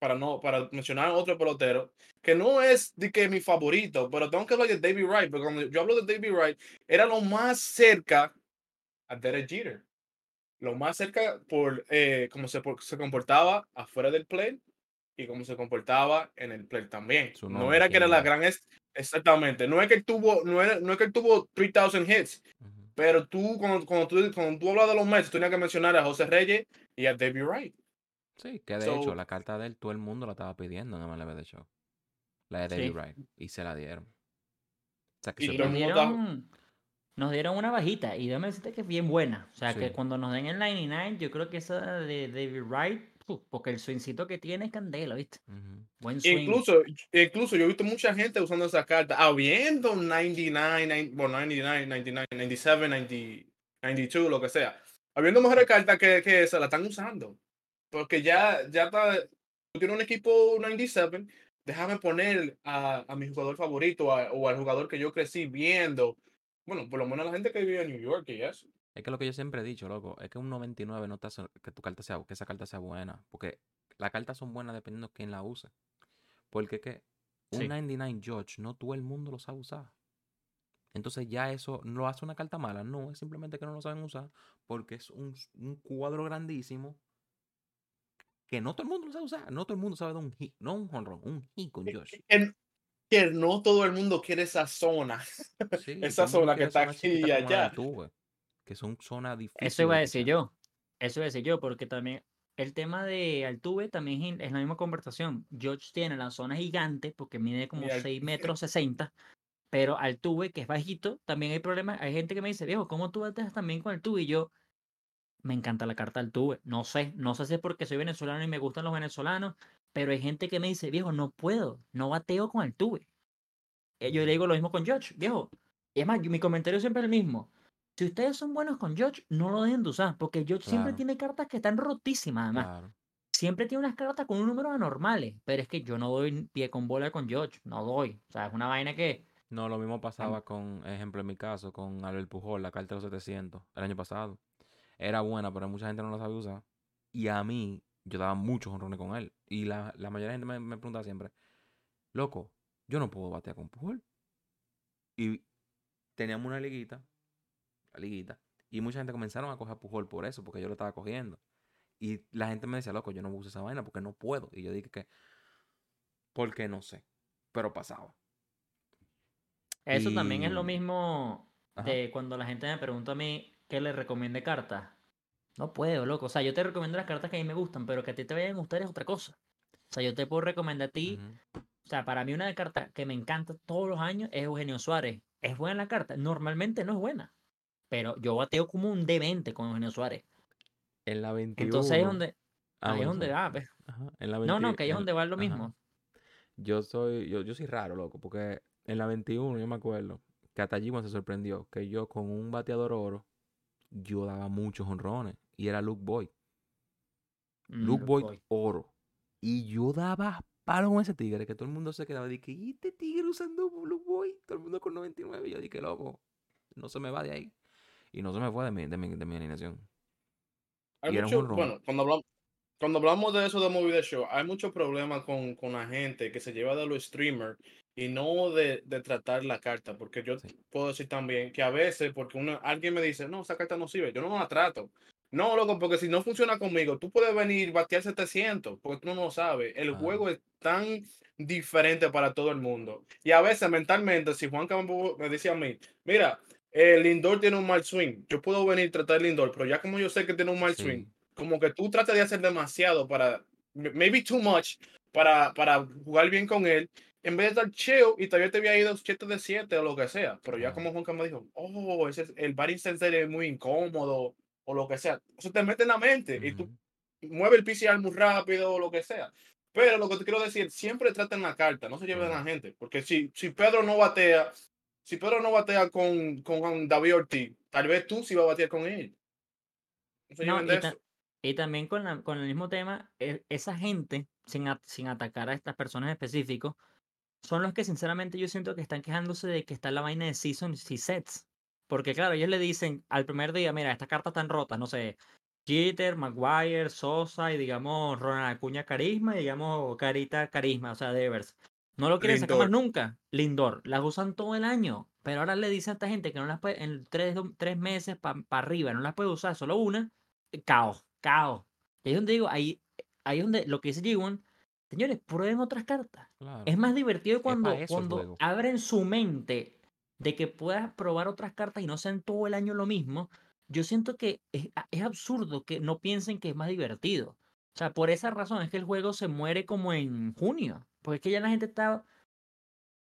Speaker 3: para no para mencionar otro pelotero, que no es de que mi favorito, pero tengo que hablar de David Wright, porque cuando yo hablo de David Wright, era lo más cerca a Derek Jeter. Lo más cerca por eh, cómo se, por- se comportaba afuera del play y cómo se comportaba en el play también. No era que era la gran exactamente, no es que tuvo no, era- no es que tuvo 3000 hits, pero tú cuando, cuando tú cuando tú hablas de los Mets, tú tenías que mencionar a José Reyes y a David Wright.
Speaker 1: Sí, que de
Speaker 3: So-
Speaker 1: hecho la carta de él todo el mundo la estaba pidiendo en MLB The Show. la de David
Speaker 2: Sí.
Speaker 1: Wright, y se la dieron. O sea, que
Speaker 3: Y todo
Speaker 2: nos dieron, nos dieron una bajita. Y déjame decirte que es bien buena. O sea,
Speaker 1: Sí.
Speaker 2: que cuando nos den el 99, yo creo que esa de David Wright, porque el swingcito que tiene es candela, ¿viste? Buen swing.
Speaker 3: Incluso, incluso yo he visto mucha gente usando esa carta, habiendo 99, nine- bueno, 99, 99, 97, 90, 92, lo que sea. Habiendo mejores cartas que, que esa, la están usando. Porque ya, ya está, tú tienes un equipo 97, déjame poner a, a mi jugador favorito a- o al jugador que yo crecí viendo. Bueno, por lo menos la gente que vive en New York y eso.
Speaker 1: Es que lo que yo siempre he dicho, loco, es que un 99 no está que tu carta sea, que esa carta sea buena. Porque las cartas son buenas dependiendo de quién la use. Porque es que un
Speaker 2: Sí.
Speaker 1: 99 George, no todo el mundo lo sabe usar. Entonces ya eso no hace una carta mala, no, es simplemente que no lo saben usar porque es un, un cuadro grandísimo que no todo el mundo lo sabe usar. No todo el mundo sabe dar un hit, no un honrón, un hit con George.
Speaker 3: Que, que no todo el mundo quiere esa zona.
Speaker 1: Sí, [laughs]
Speaker 3: Esa zona que está aquí y allá.
Speaker 1: Que son zonas difíciles.
Speaker 2: Eso iba a
Speaker 1: de
Speaker 2: decir yo. Eso iba a decir yo, porque también el tema de Altuve también es la misma conversación. George tiene la zona gigante porque mide como
Speaker 3: Al-
Speaker 2: 6 [laughs] metros 60, pero Altuve, que es bajito, también hay problemas. Hay gente que me dice, viejo, ¿cómo tú bateas también con Altuve? Y yo, me encanta la carta Altuve. No sé, no sé si es porque soy venezolano y me gustan los venezolanos, pero hay gente que me dice, viejo, no puedo, no bateo con Altuve. Eh, Yo le digo lo mismo con George, viejo. Y es más, mi comentario siempre es el mismo. Si ustedes son buenos con George, no lo dejen de usar, porque George siempre tiene cartas que están rotísimas, además.
Speaker 1: Claro.
Speaker 2: Siempre tiene unas cartas con un número anormales, pero es que yo no doy pie con bola con George, no doy. O sea, es una vaina que
Speaker 1: No, lo mismo pasaba con, ejemplo, en mi caso, con Albert Pujol, la carta de los 700, el año pasado. Era buena, pero mucha gente no la sabe usar. Y a mí, yo daba muchos honrones con él. Y la, la mayoría de gente me, me pregunta siempre, loco, yo no puedo batear con Pujol. Y teníamos una liguita, la liguita, y mucha gente comenzaron a coger a Pujol por eso, porque yo lo estaba cogiendo. Y la gente me decía, loco, yo no uso esa vaina porque no puedo. Y yo dije que, porque no sé, pero pasaba.
Speaker 2: eso también es lo mismo
Speaker 1: Ajá.
Speaker 2: de cuando la gente me pregunta a mí que le recomiende cartas. No puedo, loco. O sea, yo te recomiendo las cartas que a mí me gustan, pero que a ti te vayan a gustar es otra cosa. O sea, yo te puedo recomendar a ti. O sea, para mí una de cartas que me encanta todos los años es Eugenio Suárez. ¿Es buena la carta? Normalmente no es buena. Pero yo bateo como un demente con Eugenio Suárez.
Speaker 1: En la 21.
Speaker 2: Entonces ahí es donde,
Speaker 1: Ah,
Speaker 2: ahí es donde va, pues.
Speaker 1: Ajá, en la
Speaker 2: No, no,
Speaker 1: 20
Speaker 2: que ahí es donde va lo
Speaker 1: ajá.
Speaker 2: mismo.
Speaker 1: Yo soy, yo, yo soy raro, loco, porque en la 21 yo me acuerdo que hasta G1 se sorprendió que yo con un bateador oro, yo daba muchos honrones. Y era Luke Boy.
Speaker 2: Mm,
Speaker 1: Luke
Speaker 2: Luke
Speaker 1: Boy oro. Y yo daba palo con ese tigre, que todo el mundo se quedaba de que, ¿y este tigre usando Luke Boy? Todo el mundo con 99. Y yo dije, loco, no se me va de ahí. Y no se me fue de mi, de mi, de mi alineación.
Speaker 3: Hay
Speaker 1: Y era un
Speaker 3: mucho,
Speaker 1: jonrón.
Speaker 3: bueno, cuando hablamos, cuando hablamos de eso de Movie The Show, hay muchos problemas con, con la gente que se lleva de los streamers y no de, de tratar la carta, porque yo
Speaker 1: Sí.
Speaker 3: puedo decir también que a veces, porque uno, alguien me dice, no, esa carta no sirve, yo no la trato. No, loco, porque si no funciona conmigo, tú puedes venir batear 700, porque tú no lo sabes. El
Speaker 1: Ah.
Speaker 3: juego es tan diferente para todo el mundo. Y a veces mentalmente, si Juan Campo me decía a mí, mira, el Lindor tiene un mal swing, yo puedo venir a tratar el Lindor, pero ya como yo sé que tiene un mal
Speaker 1: Sí.
Speaker 3: swing, como que tú tratas de hacer demasiado para, maybe too much, para, para jugar bien con él, en vez de estar chill y todavía te había ido 7 de 7 o lo que sea. Pero ya como Juan me dijo, oh, ese es, el batting sensor es muy incómodo o lo que sea. Eso te mete en la mente y tú
Speaker 1: Ujú.
Speaker 3: mueve el PCR muy rápido o lo que sea. Pero lo que te quiero decir, siempre traten la carta, no se lleven a la gente. Porque si, si Pedro no batea, si Pedro no batea con, con David Ortiz, tal vez tú sí vas a batear con él. No se
Speaker 2: No, y, ta-
Speaker 3: eso.
Speaker 2: y también con, la- con el mismo tema, e- esa gente, sin, a- sin atacar a estas personas específicos, son los que sinceramente yo siento que están quejándose de que está la vaina de seasons y sets. Porque claro, ellos le dicen al primer día, mira, estas cartas están rotas, no sé, Jeter, Maguire, Sosa y digamos Ronald Acuña Carisma y digamos Carita Carisma, o sea, Devers. No lo quieren sacar más
Speaker 3: Lindor.
Speaker 2: nunca. Lindor, las usan todo el año. Pero ahora le dicen a esta gente que no las puede, en tres, tres meses para arriba, no las puede usar, solo una. Caos, caos. Y ahí es donde digo, ahí, ahí es donde lo que dice G1, señores, prueben otras cartas.
Speaker 1: Claro.
Speaker 2: Es más divertido cuando, cuando abren su mente de que puedas probar otras cartas y no sean todo el año lo mismo. Yo siento que es, absurdo que no piensen que es más divertido. O sea, por esa razón es que el juego se muere como en junio. Porque es que ya la gente está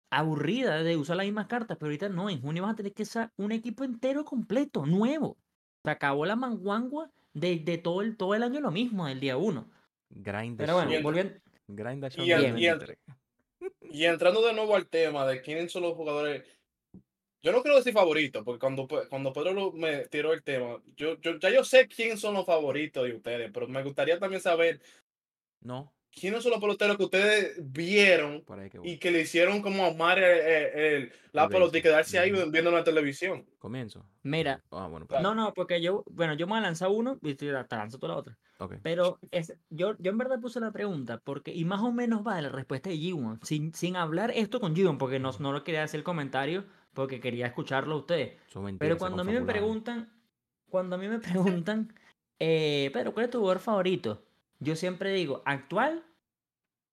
Speaker 2: aburrida de usar las mismas cartas, pero ahorita no, en junio vas a tener que usar un equipo entero completo, nuevo. Se acabó la manguangua de, de todo, el, todo el año lo mismo, del día uno.
Speaker 1: Grind
Speaker 2: Pero bueno, volviendo.
Speaker 3: Y
Speaker 2: el- y el-
Speaker 1: 23.
Speaker 3: Y entrando de nuevo al tema de quiénes son los jugadores. Yo no quiero decir favoritos, porque cuando, Pe- cuando Pedro me tiró el tema, yo, yo, ya yo sé quiénes son los favoritos de ustedes, pero me gustaría también saber
Speaker 1: No,
Speaker 3: quiénes son los peloteros que ustedes vieron
Speaker 1: que
Speaker 3: y que le hicieron como amar el- el- el- la
Speaker 1: El
Speaker 3: pelota y quedarse ahí viendo la televisión.
Speaker 1: Comienzo.
Speaker 2: Mira,
Speaker 1: Ah, bueno, pues,
Speaker 2: no, no, porque yo, bueno, yo me voy a lanzar uno y te lanzo tú la otra. Pero es, yo, yo en verdad puse la pregunta porque, y más o menos va de la respuesta de G1, sin, sin hablar esto con G1, porque no, no lo quería hacer el comentario, porque quería escucharlo a ustedes. Pero cuando a mí me preguntan, cuando a mí me preguntan, [laughs] eh, Pedro, ¿cuál es tu jugador favorito? Yo siempre digo, ¿actual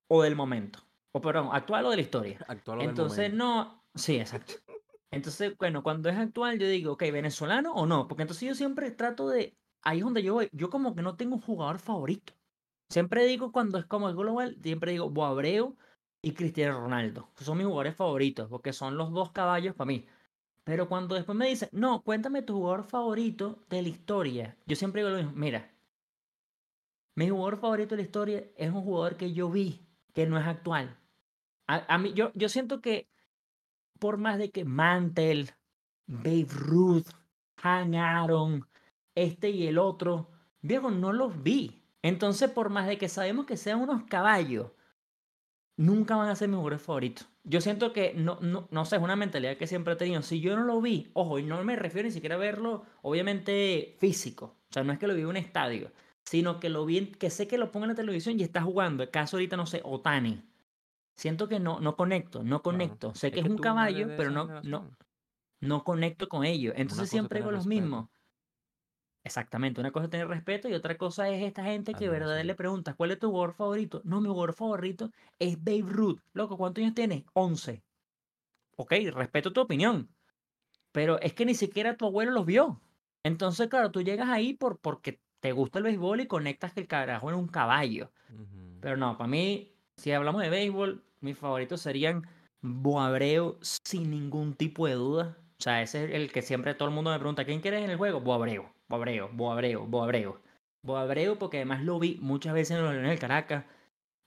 Speaker 2: o del momento? O perdón, ¿actual o de la historia? [laughs]
Speaker 1: Actual o
Speaker 2: Entonces, no, sí, exacto. Entonces, bueno, cuando es actual, yo digo, ok, ¿venezolano o no? Porque entonces yo siempre trato de, ahí es donde yo voy, yo como que no tengo un jugador favorito. Siempre digo, cuando es como es global, siempre digo Boabreu y Cristiano Ronaldo. Son mis jugadores favoritos, porque son los dos caballos para mí. Pero cuando después me dicen, no, cuéntame tu jugador favorito de la historia, yo siempre digo lo mismo, mira, mi jugador favorito de la historia es un jugador que yo vi, que no es actual. A, a mí, yo, yo siento que por más de que Mantel, Babe Ruth, Han Aaron, este y el otro, viejo, no los vi. Entonces, por más de que sabemos que sean unos caballos, nunca van a ser mis jugadores favoritos. Yo siento que, no, no, no sé, es una mentalidad que siempre he tenido. Si yo no lo vi, ojo, y no me refiero ni siquiera a verlo, obviamente, físico. O sea, no es que lo vi en un estadio, sino que lo vi, en- que sé que lo pongo en la televisión y está jugando. El caso ahorita, no sé, Otani. Siento que no, no conecto, no conecto. Sé que es,
Speaker 1: que
Speaker 2: un caballo, pero no, no, no conecto con ellos. Entonces siempre
Speaker 1: tener
Speaker 2: los mismos. Exactamente, una cosa es tener respeto y otra cosa es esta gente que verdad
Speaker 1: Admiración.
Speaker 2: le preguntas, ¿cuál es tu jugador favorito? No, mi jugador favorito es Babe Ruth. Loco, ¿cuántos años tienes? 11. Ok, respeto tu opinión. Pero es que ni siquiera tu abuelo los vio. Entonces, claro, tú llegas ahí por, porque te gusta el béisbol y conectas que el carajo es un caballo. Pero no, para mí, si hablamos de béisbol, mis favoritos serían Boabreu sin ningún tipo de duda. O sea, ese es el que siempre todo el mundo me pregunta, ¿quién quieres en el juego? Boabreu, Boabreu, Boabreu, Boabreu. Boabreu porque además lo vi muchas veces en los Leones del Caracas.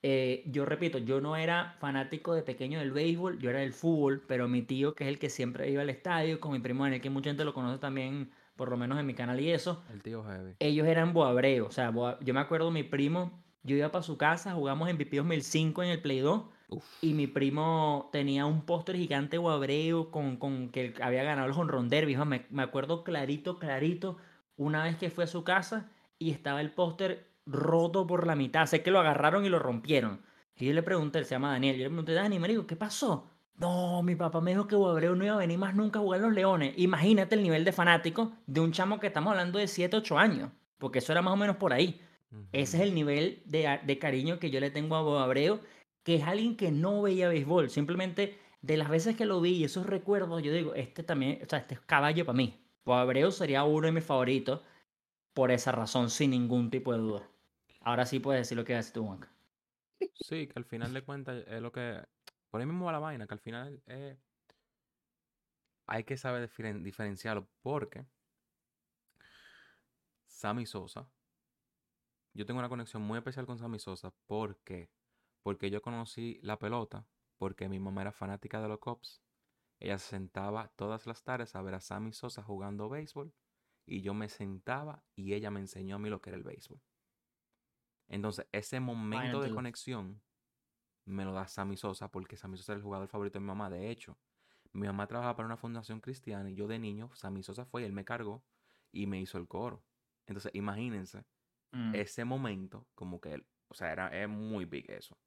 Speaker 2: Eh, yo repito, yo no era fanático de pequeño del béisbol, yo era del fútbol, pero mi tío, que es el que siempre iba al estadio, con mi primo Daniel, que mucha gente lo conoce también, por lo menos en mi canal y eso,
Speaker 1: El tío Heavy.
Speaker 2: ellos eran boabreo. O sea, Boa- yo me acuerdo mi primo, yo iba para su casa, jugamos en MVP 2005 en el Play 2.
Speaker 1: Uf.
Speaker 2: Y mi primo tenía un póster gigante boabreo con, con que había ganado el Honron Derby. Me, me acuerdo clarito, clarito, una vez que fue a su casa y estaba el póster roto por la mitad. Sé que lo agarraron y lo rompieron. Y yo le pregunté, él se llama Daniel, yo le pregunté, Dani, me dijo, ¿qué pasó? No, mi papá me dijo que Boabreu no iba a venir más nunca a jugar los Leones. Imagínate el nivel de fanático de un chamo que estamos hablando de 7, 8 años. Porque eso era más o menos por ahí. Ese es el nivel de, de cariño que yo le tengo a Boabreu, que es alguien que no veía béisbol. Simplemente de las veces que lo vi y esos recuerdos, yo digo, este también, o sea, este es caballo para mí. Boabreu sería uno de mis favoritos por esa razón, sin ningún tipo de duda. Ahora sí puedes decir lo que haces tú, Juanca.
Speaker 1: Sí, que al final de cuentas es lo que. Por ahí mismo va la vaina, que al final eh, hay que saber diferen- diferenciarlo porque Sammy Sosa. Yo tengo una conexión muy especial con Sammy Sosa. ¿Por qué? Porque yo conocí la pelota, porque mi mamá era fanática de los Cubs. Ella se sentaba todas las tardes a ver a Sammy Sosa jugando béisbol y yo me sentaba y ella me enseñó a mí lo que era el béisbol. Entonces, ese momento de conexión me lo da Sammy Sosa porque Sammy Sosa era el jugador favorito de mi mamá. De hecho, mi mamá trabajaba para una fundación cristiana y yo de niño, Sammy Sosa fue y él me cargó y me hizo el coro. Entonces, imagínense
Speaker 2: Mm.
Speaker 1: ese momento, como que, él- o sea, era, es muy big eso.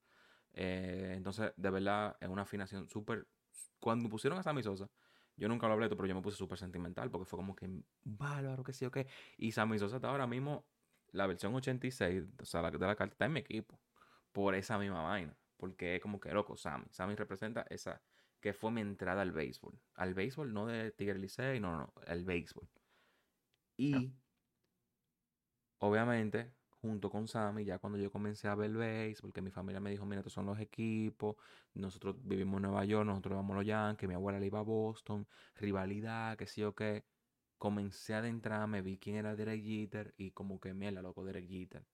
Speaker 1: Eh, entonces, de verdad, es una afinación súper. Cuando pusieron a Sammy Sosa, yo nunca lo hablé, pero yo me puse súper sentimental porque fue como que bárbaro, que sí o qué. Y Sammy Sosa está ahora mismo, la versión 86, o sea, la de la carta está en mi equipo, por esa misma vaina. Porque es como que loco, Sammy. Sammy representa esa, que fue mi entrada al béisbol. Al béisbol, no de Tigre Licey, no, no, no, al béisbol. Y obviamente, junto con Sammy, ya cuando yo comencé a ver base, porque mi familia me dijo, mira, estos son los equipos, nosotros vivimos en Nueva York, nosotros vamos a los Yankees, mi abuela le iba a Boston, rivalidad, qué sé yo qué. Comencé a adentrarme, vi quién era Derek Jeter y como que mierda, loco, Derek Jeter.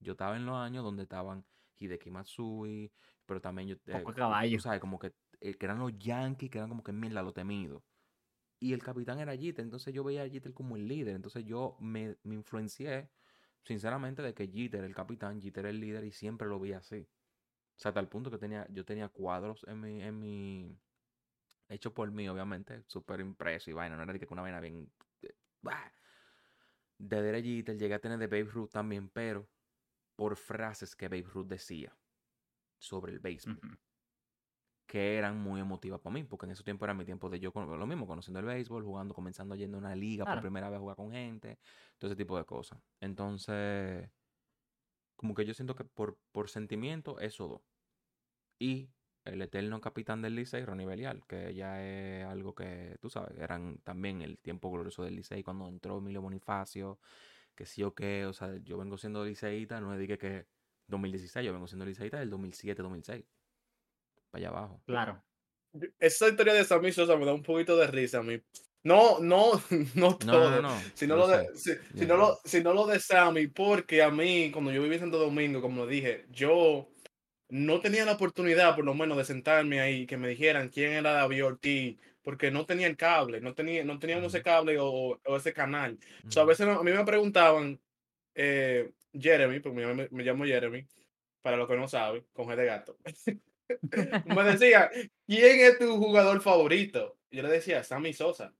Speaker 1: Yo estaba en los años donde estaban Hideki Matsui, pero también yo... eh,
Speaker 2: Poco
Speaker 1: tú
Speaker 2: caballo.
Speaker 1: sabes, como que, eh, que eran los Yankees, que eran como que mierda, lo temido. Y el capitán era Jeter, entonces yo veía a Jeter como el líder. Entonces yo me, me influencié, sinceramente, de que Jeter el capitán, Jeter el líder y siempre lo vi así. O sea, el punto que tenía, yo tenía cuadros en mi, en mi, hecho por mí, obviamente, súper impreso y vaina, no era de que una vaina bien, eh, bah. de Derek Jeter, llegué a tener de Babe Ruth también, pero por frases que Babe Ruth decía sobre el béisbol. Que eran muy emotivas para mí, porque en ese tiempo era mi tiempo de yo con lo mismo, conociendo el béisbol, jugando, comenzando yendo a una liga por primera vez a jugar con gente, todo ese tipo de cosas. Entonces, como que yo siento que por, por sentimiento, eso dos. Y el eterno capitán del Licey, Ronnie Belial, que ya es algo que, tú sabes, eran también el tiempo glorioso del Licey cuando entró Emilio Bonifacio, que sí o qué, o sea, yo vengo siendo liceíta, no de que, que 2016, yo vengo siendo liceíta del 2007, 2006, para allá abajo.
Speaker 2: Claro.
Speaker 3: Esa historia de Sammy Sosa me da un poquito de risa a mí. No, no, [laughs] no
Speaker 1: No,
Speaker 3: todo.
Speaker 1: no, no.
Speaker 3: Lo, de, si,
Speaker 1: sé.
Speaker 3: lo, de Sammy, porque a mí, cuando yo viví en Santo Domingo, como lo dije, yo no tenía la oportunidad, por lo menos, de sentarme ahí y que me dijeran quién era David Ortiz, porque no tenía el cable, no, tenía, no teníamos ese cable o, o ese canal. O sea, a veces no- a mí me preguntaban, eh, Jeremy, porque me, me llamo Jeremy, para los que no saben, con G de gato. [laughs] [laughs] me decía, ¿quién es tu jugador favorito? Yo le decía, Sammy Sosa.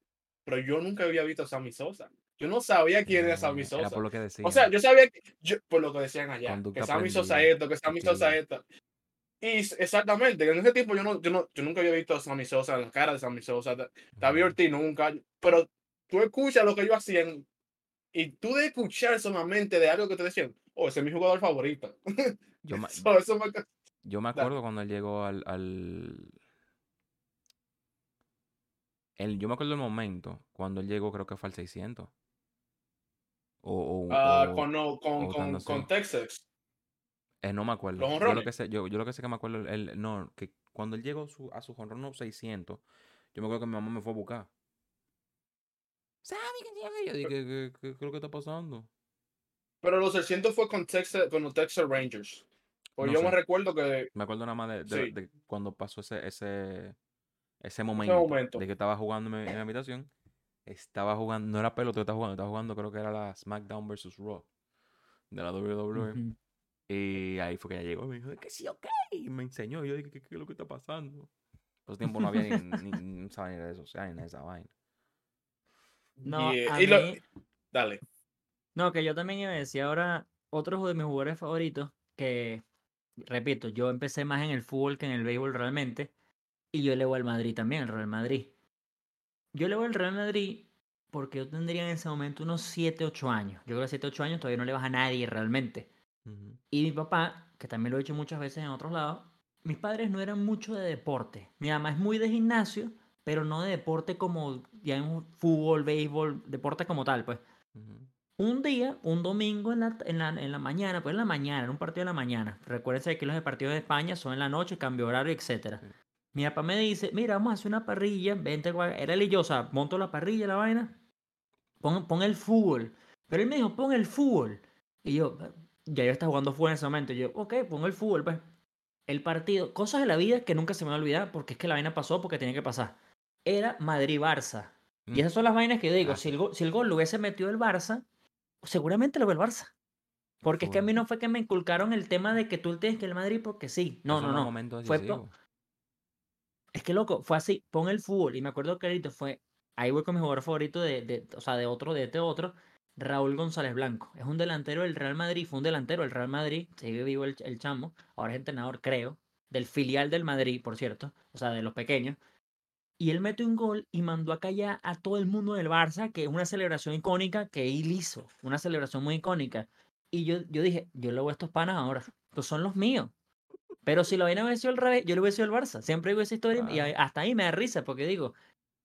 Speaker 3: Pero yo nunca había visto a Sammy Sosa. Yo no sabía quién era Sammy Sosa.
Speaker 1: Era por lo que decían.
Speaker 3: O sea, yo sabía, que- yo, por lo que decían allá,
Speaker 1: Conducta
Speaker 3: que Sammy Sosa esto, que Sammy. Sosa esto. Y exactamente, en ese tiempo yo, no, yo, no, yo nunca había visto a Sammy Sosa, la cara de Sammy Sosa, Da- David. Ortiz nunca, pero tú escuchas lo que ellos hacían y tú de escuchar solamente de algo que te decían, oh, ese es mi jugador favorito.
Speaker 1: Yo, [laughs]
Speaker 3: So, eso me-
Speaker 1: yo me
Speaker 3: Dale.
Speaker 1: acuerdo cuando él llegó al, al... el- yo me acuerdo el momento cuando él llegó, creo que fue al 600. O, o-
Speaker 3: ah,
Speaker 1: o-
Speaker 3: con, no, con, Texas.
Speaker 1: eh, no me acuerdo.
Speaker 3: los
Speaker 1: Yo lo que sé, yo, yo lo que sé que me acuerdo, él, no, que cuando él llegó su- a su jonrón no 600, yo me acuerdo que mi mamá me fue a buscar. Sammy, ¿qué tiene?" Yo dije, ¿qué, qué, qué- qué es lo que está pasando?
Speaker 3: Pero los 600 fue con, Texas, con los Texas Rangers. Pues
Speaker 1: No
Speaker 3: yo me recuerdo que
Speaker 1: Me acuerdo nada más de, de-
Speaker 3: Sí.
Speaker 1: de cuando pasó ese, ese, ese momento,
Speaker 3: momento.
Speaker 1: de que estaba jugando en, mi- en habitación. Estaba jugando, no era pelota que estaba jugando, estaba jugando, creo que era la SmackDown vs. Raw de la WWE. Y ahí fue que ella llegó y me dijo, que sí, ok. Y me enseñó. Y yo dije, ¿qué, qué es lo que está pasando? Por ese tiempo no había ni, ni, ni, ni redes sociales ni esa vaina.
Speaker 2: No,
Speaker 3: y,
Speaker 2: a
Speaker 3: y lo- dale.
Speaker 2: No, que yo también iba a decir ahora otros de mis jugadores favoritos que, repito, yo empecé más en el fútbol que en el béisbol realmente y yo le voy al Madrid también, al Real Madrid. Yo le voy al Real Madrid porque yo tendría en ese momento unos 7, 8 años. Yo creo que 7, 8 años todavía no le vas a nadie realmente. Y mi papá, que también lo he hecho muchas veces en otros lados, mis padres no eran mucho de deporte. Mi mamá es muy de gimnasio, pero no de deporte como, digamos, fútbol, béisbol, deporte como tal, pues. Un día, un domingo en la, en la, en la mañana, pues en la mañana, en un partido de la mañana. Recuérdense que los partidos de España son en la noche, cambio horario.
Speaker 1: Sí.
Speaker 2: Mi papá me dice, mira, vamos a hacer una parrilla, vente, gua-". era él y yo, o sea, monto la parrilla, la vaina, pon, pon el fútbol. Pero él me dijo, pon el fútbol. Y yo, ya yo estaba jugando fútbol en ese momento, y yo, ok, pongo el fútbol, pues. El partido, cosas de la vida que nunca se me va a olvidar, porque es que la vaina pasó porque tenía que pasar. Era Madrid-Barça. Y
Speaker 1: Mm,
Speaker 2: esas son las vainas que yo digo, si el, gol, si el gol lo hubiese metido el Barça, seguramente lo ve el Barça. Porque es que a mí no fue que me inculcaron el tema de que tú tienes que el Madrid porque sí. No, no, no. Fue,
Speaker 1: decisivos.
Speaker 2: es que loco, fue así, pon el fútbol. Y me acuerdo clarito, fue, ahí voy con mi jugador favorito de, de, o sea, de otro, de este otro, Raúl González Blanco. Es un delantero del Real Madrid, fue un delantero del Real Madrid, sigue vivo el, el chamo, ahora es entrenador, creo, del filial del Madrid, por cierto, o sea, de los pequeños. Y él metió un gol y mandó a callar a todo el mundo del Barça, que es una celebración icónica que él hizo, una celebración muy icónica. Y yo, yo dije, yo le voy a estos panas ahora, estos son los míos. Pero si lo hubiera sido al revés, yo le hubiera sido al Barça. Siempre digo esa historia y
Speaker 1: Claro.
Speaker 2: a- hasta ahí me da risa porque digo,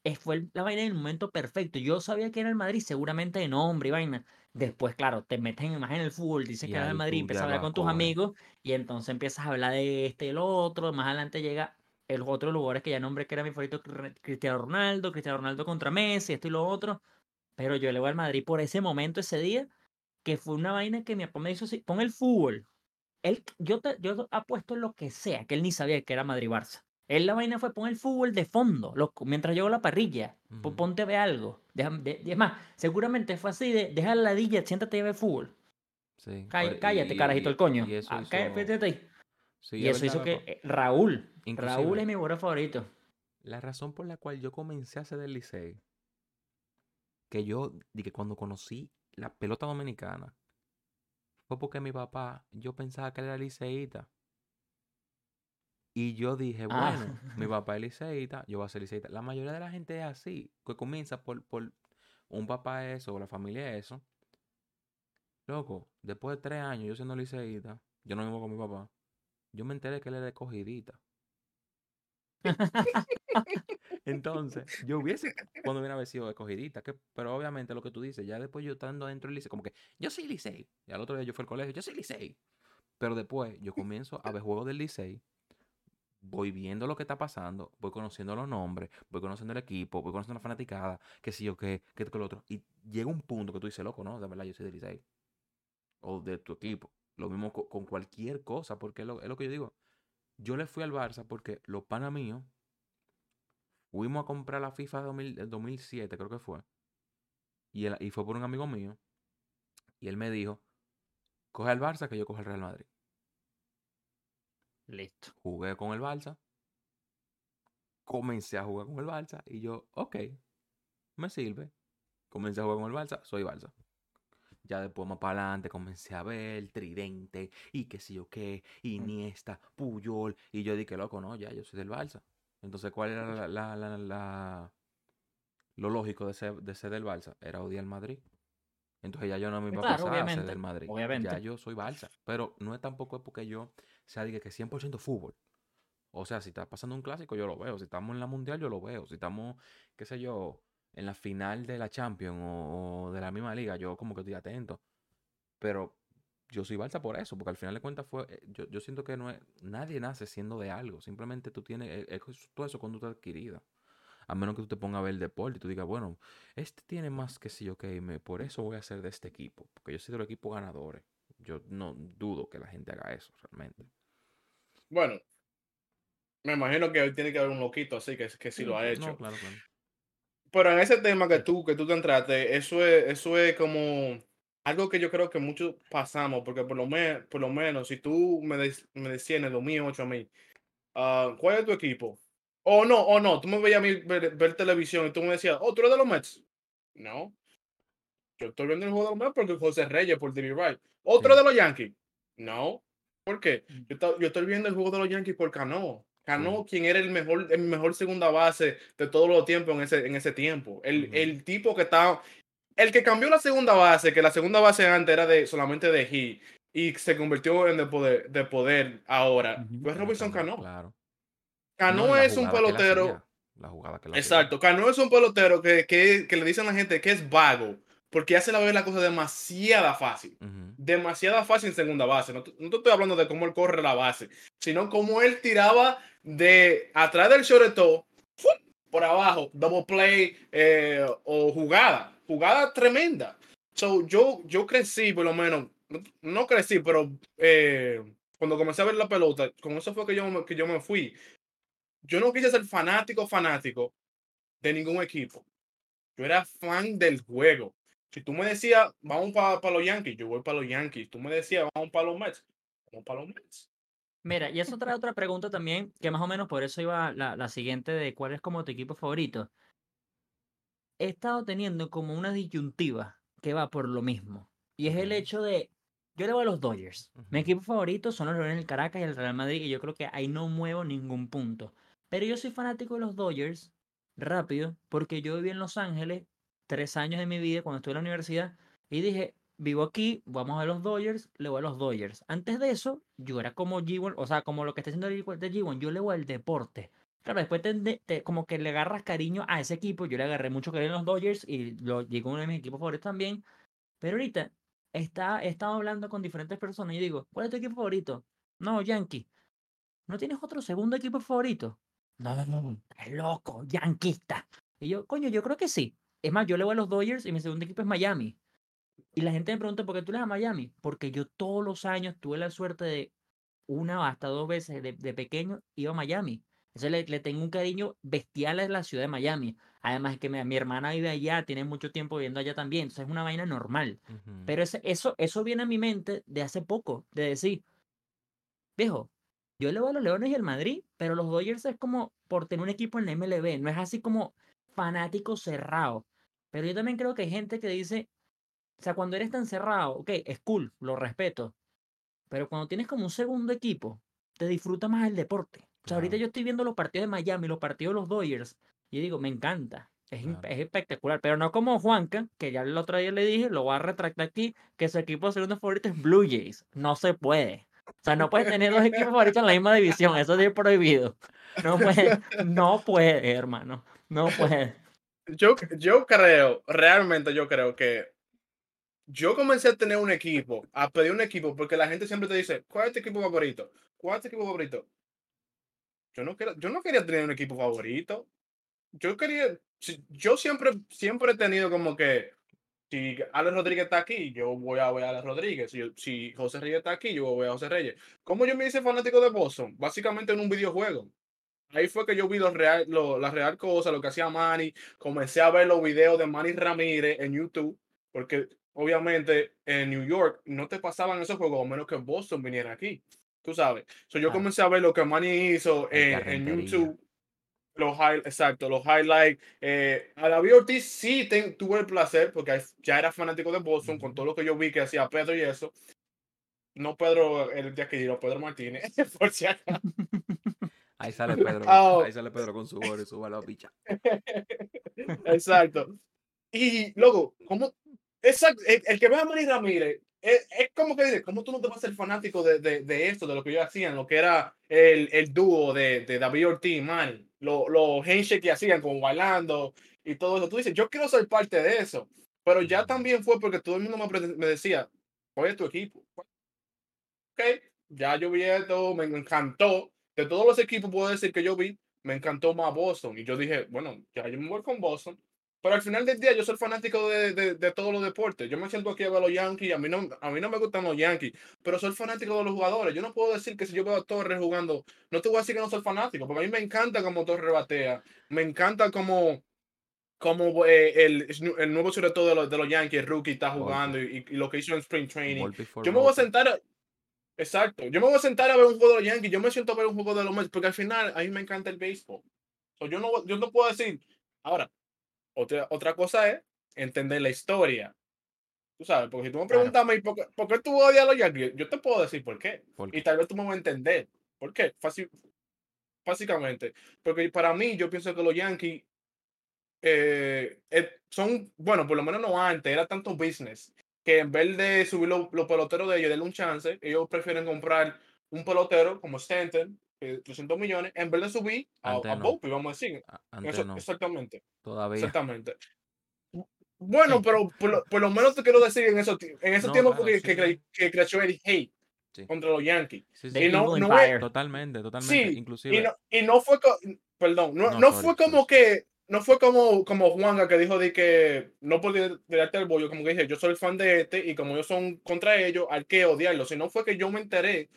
Speaker 2: es, fue el- la vaina en el momento perfecto. Yo sabía que era el Madrid, seguramente de nombre y vaina. Después, claro, te metes en- más en el fútbol, dices
Speaker 1: Y
Speaker 2: que
Speaker 1: ahí
Speaker 2: de Madrid, empiezas a hablar
Speaker 1: lo
Speaker 2: con tus amigos y entonces empiezas a hablar de este y el otro. Más adelante llega el otro lugar que ya nombré que era mi favorito, Cri- Cristiano Ronaldo, Cristiano Ronaldo contra Messi, esto y lo otro. Pero yo le voy al Madrid por ese momento, ese día, que fue una vaina que mi papá me hizo así, pon el fútbol. Él, yo, te, yo apuesto lo que sea, que él ni sabía que era Madrid-Barça. Él la vaina fue pon el fútbol de fondo, loco, mientras yo la parrilla. Ponte a ver algo. Deja- de- es más, seguramente fue así de deja la ladilla, siéntate y ve fútbol.
Speaker 1: Sí.
Speaker 2: Cállate,
Speaker 1: y-
Speaker 2: carajito el coño.
Speaker 1: Y eso
Speaker 2: Ah,
Speaker 1: hizo- sí,
Speaker 2: y
Speaker 1: es
Speaker 2: eso hizo que
Speaker 1: loco.
Speaker 2: Raúl, es mi jugador favorito.
Speaker 1: La razón por la cual yo comencé a hacer del Licey, que yo, que cuando conocí la pelota dominicana, fue porque mi papá, yo pensaba que él era liceísta. Y yo dije,
Speaker 2: Ah.
Speaker 1: bueno, mi [laughs] papá es liceísta, yo voy a ser liceísta. La mayoría de la gente es así, que comienza por, por un papá eso, o la familia eso. Loco, después de tres años yo siendo liceísta, yo no vivo con mi papá, yo me enteré que él era escogidita. [laughs] Entonces, yo hubiese, cuando [laughs] hubiera sido escogidita, que, pero obviamente lo que tú dices, ya después yo estando dentro del liceo, como que yo soy licey, y al otro día yo fui al colegio, yo soy licey, pero después yo comienzo a ver juegos del licey, voy viendo lo que está pasando, voy conociendo los nombres, voy conociendo el equipo, voy conociendo la fanaticada, qué sé yo, qué, qué lo otro, y llega un punto que tú dices, loco, no, de verdad yo soy del licey, o de tu equipo, lo mismo co- con, cualquier cosa, porque es lo, es lo que yo digo, yo le fui al Barça porque los panas míos fuimos a comprar la FIFA 2000 del 2007, creo que fue. Y, él- y fue por un amigo mío. Y él me dijo, coge al Barça que yo coge el Real Madrid.
Speaker 2: Listo.
Speaker 1: Jugué con el Barça. Comencé a jugar con el Barça. Y yo, ok, me sirve. Comencé a jugar con el Barça, soy Barça. Ya después más para adelante comencé a ver Tridente y qué sé yo qué, Iniesta, Puyol. Y yo dije, loco, no, ya yo soy del Barça. Entonces, ¿cuál era la, la- la- la- lo lógico de ser, de ser del Barça? Era odiar al Madrid. Entonces ya yo no me iba a pasar a ser del Madrid. Ya
Speaker 2: obviamente.
Speaker 1: yo soy Barça. Pero no es tampoco es porque yo sea diga que 100% fútbol. O sea, si está pasando un clásico, yo lo veo. Si estamos en la mundial, yo lo veo. Si estamos, qué sé yo, en la final de la Champions o, o de la misma liga, yo como que estoy atento. Pero yo soy Barça por eso, porque al final de cuentas fue, eh, yo, yo siento que no es, nadie nace siendo de algo. Simplemente tú tienes, eh, es todo eso conducta adquirida. A menos que tú te pongas a ver el deporte y tú digas, bueno, este tiene más que sí, ok, me, por eso voy a ser de este equipo. Porque yo soy de los equipos ganadores. Yo no dudo que la gente haga eso realmente.
Speaker 3: Bueno, me imagino que tiene que haber un loquito así que, que sí lo ha hecho.
Speaker 1: No, claro, claro.
Speaker 3: Pero en ese tema que tú, que tú te entraste, eso es, eso es como algo que yo creo que muchos pasamos, porque por lo, me- por lo menos si tú me, des- me decías en el 2008 a mí, ah, ¿cuál es tu equipo? O no, o no, tú me veías a mí ver, ver televisión y tú me decías, oh, tú eres de los Mets. No. Yo estoy viendo el juego de los Mets porque José Reyes por TV Right. ¿Otro
Speaker 1: Sí.
Speaker 3: de los Yankees? No. ¿Por qué? Yo, estoy- yo estoy viendo el juego de los Yankees por Cano. Cano, quien era el mejor, el mejor segunda base de todos los tiempos en ese, en ese tiempo. El, el tipo que estaba. El que cambió la segunda base, que la segunda base antes era de solamente de He y se convirtió en de poder, de poder ahora,
Speaker 2: Ujú.
Speaker 3: fue Robinson
Speaker 1: Cano,
Speaker 3: Cano.
Speaker 1: Claro.
Speaker 3: Cano
Speaker 1: No,
Speaker 3: es un pelotero.
Speaker 1: La jugada que.
Speaker 3: Exacto, Cano es un pelotero que, que, que le dicen a la gente que es vago, porque hace la ver la cosa demasiada fácil.
Speaker 1: Ujú.
Speaker 3: Demasiada fácil en segunda base. No, no te estoy hablando de cómo él corre la base, sino cómo él tiraba de atrás del shortstop, por abajo, double play eh, o jugada. Jugada tremenda. So, yo, yo crecí, por lo menos, no, no crecí, pero eh, cuando comencé a ver la pelota, con eso fue que yo, que yo me fui. Yo no quise ser fanático, fanático de ningún equipo. Yo era fan del juego. Si tú me decías, vamos para los Yankees, yo voy para los Yankees. Tú me decías, vamos para los Mets, vamos para los Mets.
Speaker 2: Mira, y eso trae otra pregunta también, que más o menos por eso iba la, la siguiente de cuál es como tu equipo favorito. He estado teniendo como una disyuntiva que va por lo mismo. Y es el hecho de, yo le voy a los Dodgers. Mi equipo favorito son los Leones del Caracas y el Real Madrid, y yo creo que ahí no muevo ningún punto. Pero yo soy fanático de los Dodgers, rápido, porque yo viví en Los Ángeles tres años de mi vida cuando estuve en la universidad, y dije, vivo aquí, vamos a los Dodgers, le voy a los Dodgers. Antes de eso, yo era como G1, o sea, como lo que está haciendo de G1, yo le voy al deporte. Claro, después te, te- como que le agarras cariño a ese equipo, yo le agarré mucho cariño a los Dodgers y lo llegó uno de mis equipos favoritos también, Pero ahorita está, he estado hablando con diferentes personas y digo, ¿cuál es tu equipo favorito? No, Yankee. ¿No tienes otro segundo equipo favorito? No, no, no, es loco, yanquista. Y yo, coño, yo creo que sí. Es más, yo le voy a los Dodgers y mi segundo equipo es Miami. Y la gente me pregunta, ¿por qué tú le das a Miami? Porque yo todos los años tuve la suerte de una o hasta dos veces de, de pequeño iba a Miami. Entonces le, le, tengo un cariño bestial a la ciudad de Miami. Además que mi, mi, hermana vive allá, tiene mucho tiempo viviendo allá también. Entonces es una vaina normal. Pero ese, eso, eso viene a mi mente de hace poco, de decir, viejo, yo le voy a los Leones y al Madrid, pero los Dodgers es como por tener un equipo en la MLB, no es así como fanático cerrado. Pero yo también creo que hay gente que dice, o sea, cuando eres tan cerrado, ok, es cool, lo respeto, pero cuando tienes como un segundo equipo, te disfruta más el deporte. O sea, ahorita yo estoy viendo los partidos de Miami, los partidos de los Dodgers, y yo digo, me encanta. Es,
Speaker 1: Claro.
Speaker 2: es espectacular, pero no como Juanca, que ya el otro día le dije, lo voy a retractar aquí, que su equipo segundo favorito es Blue Jays. No se puede. O sea, no puedes tener dos equipos favoritos en la misma división, eso es prohibido. No puede, no puede, hermano. No puede.
Speaker 3: Yo, yo creo, realmente yo creo que yo comencé a tener un equipo, a pedir un equipo, porque la gente siempre te dice, ¿cuál es tu equipo favorito? ¿Cuál es tu equipo favorito? Yo no, quería, yo no quería tener un equipo favorito. Yo quería, yo siempre, siempre he tenido como que, si Alex Rodríguez está aquí, yo voy a ver a Alex Rodríguez. Si, José Reyes está aquí, yo voy a José Reyes. ¿Cómo yo me hice fanático de Boston? Básicamente en un videojuego. Ahí fue que yo vi los real, lo- la real cosa, lo que hacía Manny. Comencé a ver los videos de Manny Ramírez en YouTube, porque obviamente en New York no te pasaban esos juegos, a menos que Boston viniera aquí. Tú sabes. So, yo
Speaker 2: Claro.
Speaker 3: comencé a ver lo que Manny hizo en, en. YouTube. Los high, exacto, los highlights. Eh, a David Ortiz sí ten- tuve el placer, porque ya era fanático de Boston, con todo lo que yo vi que hacía Pedro y eso. No Pedro el de aquí, no Pedro Martínez, [laughs] por si acaso. [laughs]
Speaker 1: Ahí sale Pedro.
Speaker 3: Oh.
Speaker 1: Ahí sale Pedro con su gorro y su balón picha. [laughs]
Speaker 3: Exacto. Y luego, ¿cómo? Exacto, el, el que ve a Manny Ramírez es, es como que dice, ¿cómo tú no te vas a ser fanático de, de, de esto, de lo que ellos hacían, lo que era el, el dúo de, de David Ortiz y Manny, los lo handshake que hacían, como bailando y todo eso? Tú dices, yo quiero ser parte de eso. Pero ya también fue porque todo el mundo me, me decía, ¿cuál es tu equipo? Ok, ya yo vi esto, me encantó. De todos los equipos puedo decir que yo vi, me encantó más Boston. Y yo dije, bueno, ya yo me voy con Boston. Pero al final del día yo soy fanático de, de, de todos los deportes. Yo me siento aquí a ver los Yankees. A mí, no, a mí no me gustan los Yankees, pero soy fanático de los jugadores. Yo no puedo decir que si yo veo a Torres jugando, no te voy a decir que no soy fanático, porque a mí me encanta cómo Torres batea. Me encanta cómo, cómo eh, el, el nuevo sobre todo de los, de los Yankees, rookie, está jugando y, y lo que hizo en Spring Training. Yo me voy a sentar Exacto. Yo me voy a sentar a ver un juego de los Yankees. Yo me siento a ver un juego de los Mets porque al final a mí me encanta el béisbol. So, yo, no, yo no puedo decir. Ahora, otra, otra cosa es entender la historia. Tú sabes, porque si tú me
Speaker 2: Claro.
Speaker 3: preguntas a mí, ¿por qué, por qué tú odias a los Yankees? Yo te puedo decir por qué. Y tal vez tú me vas a entender. ¿Por qué? Fácil, básicamente. Porque para mí, yo pienso que los Yankees eh, eh, son, bueno, por lo menos no antes, era tanto business que en vez de subir los, los peloteros de ellos, darle un chance, ellos prefieren comprar un pelotero como Stanton, que 300 millones, en vez de subir a, a
Speaker 1: no.
Speaker 3: Vamos a decir. Eso-
Speaker 1: no.
Speaker 3: Exactamente,
Speaker 1: Todavía.
Speaker 3: exactamente. Bueno,
Speaker 2: Sí.
Speaker 3: pero por lo, por lo menos te quiero decir en, eso, en ese
Speaker 1: No,
Speaker 3: tiempo
Speaker 1: claro,
Speaker 3: porque
Speaker 1: sí,
Speaker 3: que,
Speaker 1: sí.
Speaker 3: que creció el hate
Speaker 1: Sí.
Speaker 3: contra los Yankees.
Speaker 1: Sí,
Speaker 2: The
Speaker 1: sí.
Speaker 3: Y no- no es-.
Speaker 1: Totalmente, totalmente.
Speaker 3: Sí,
Speaker 1: Inclusive.
Speaker 3: Y no, y no fue, perdón, no,
Speaker 1: No,
Speaker 3: no
Speaker 1: sorry,
Speaker 3: fue como
Speaker 1: sorry.
Speaker 3: que, no fue como, como Juanga que dijo de que no podía tirarte el bollo, como que dije, yo soy fan de este y como ellos son contra ellos, hay que odiarlo. Sino fue que yo me enteré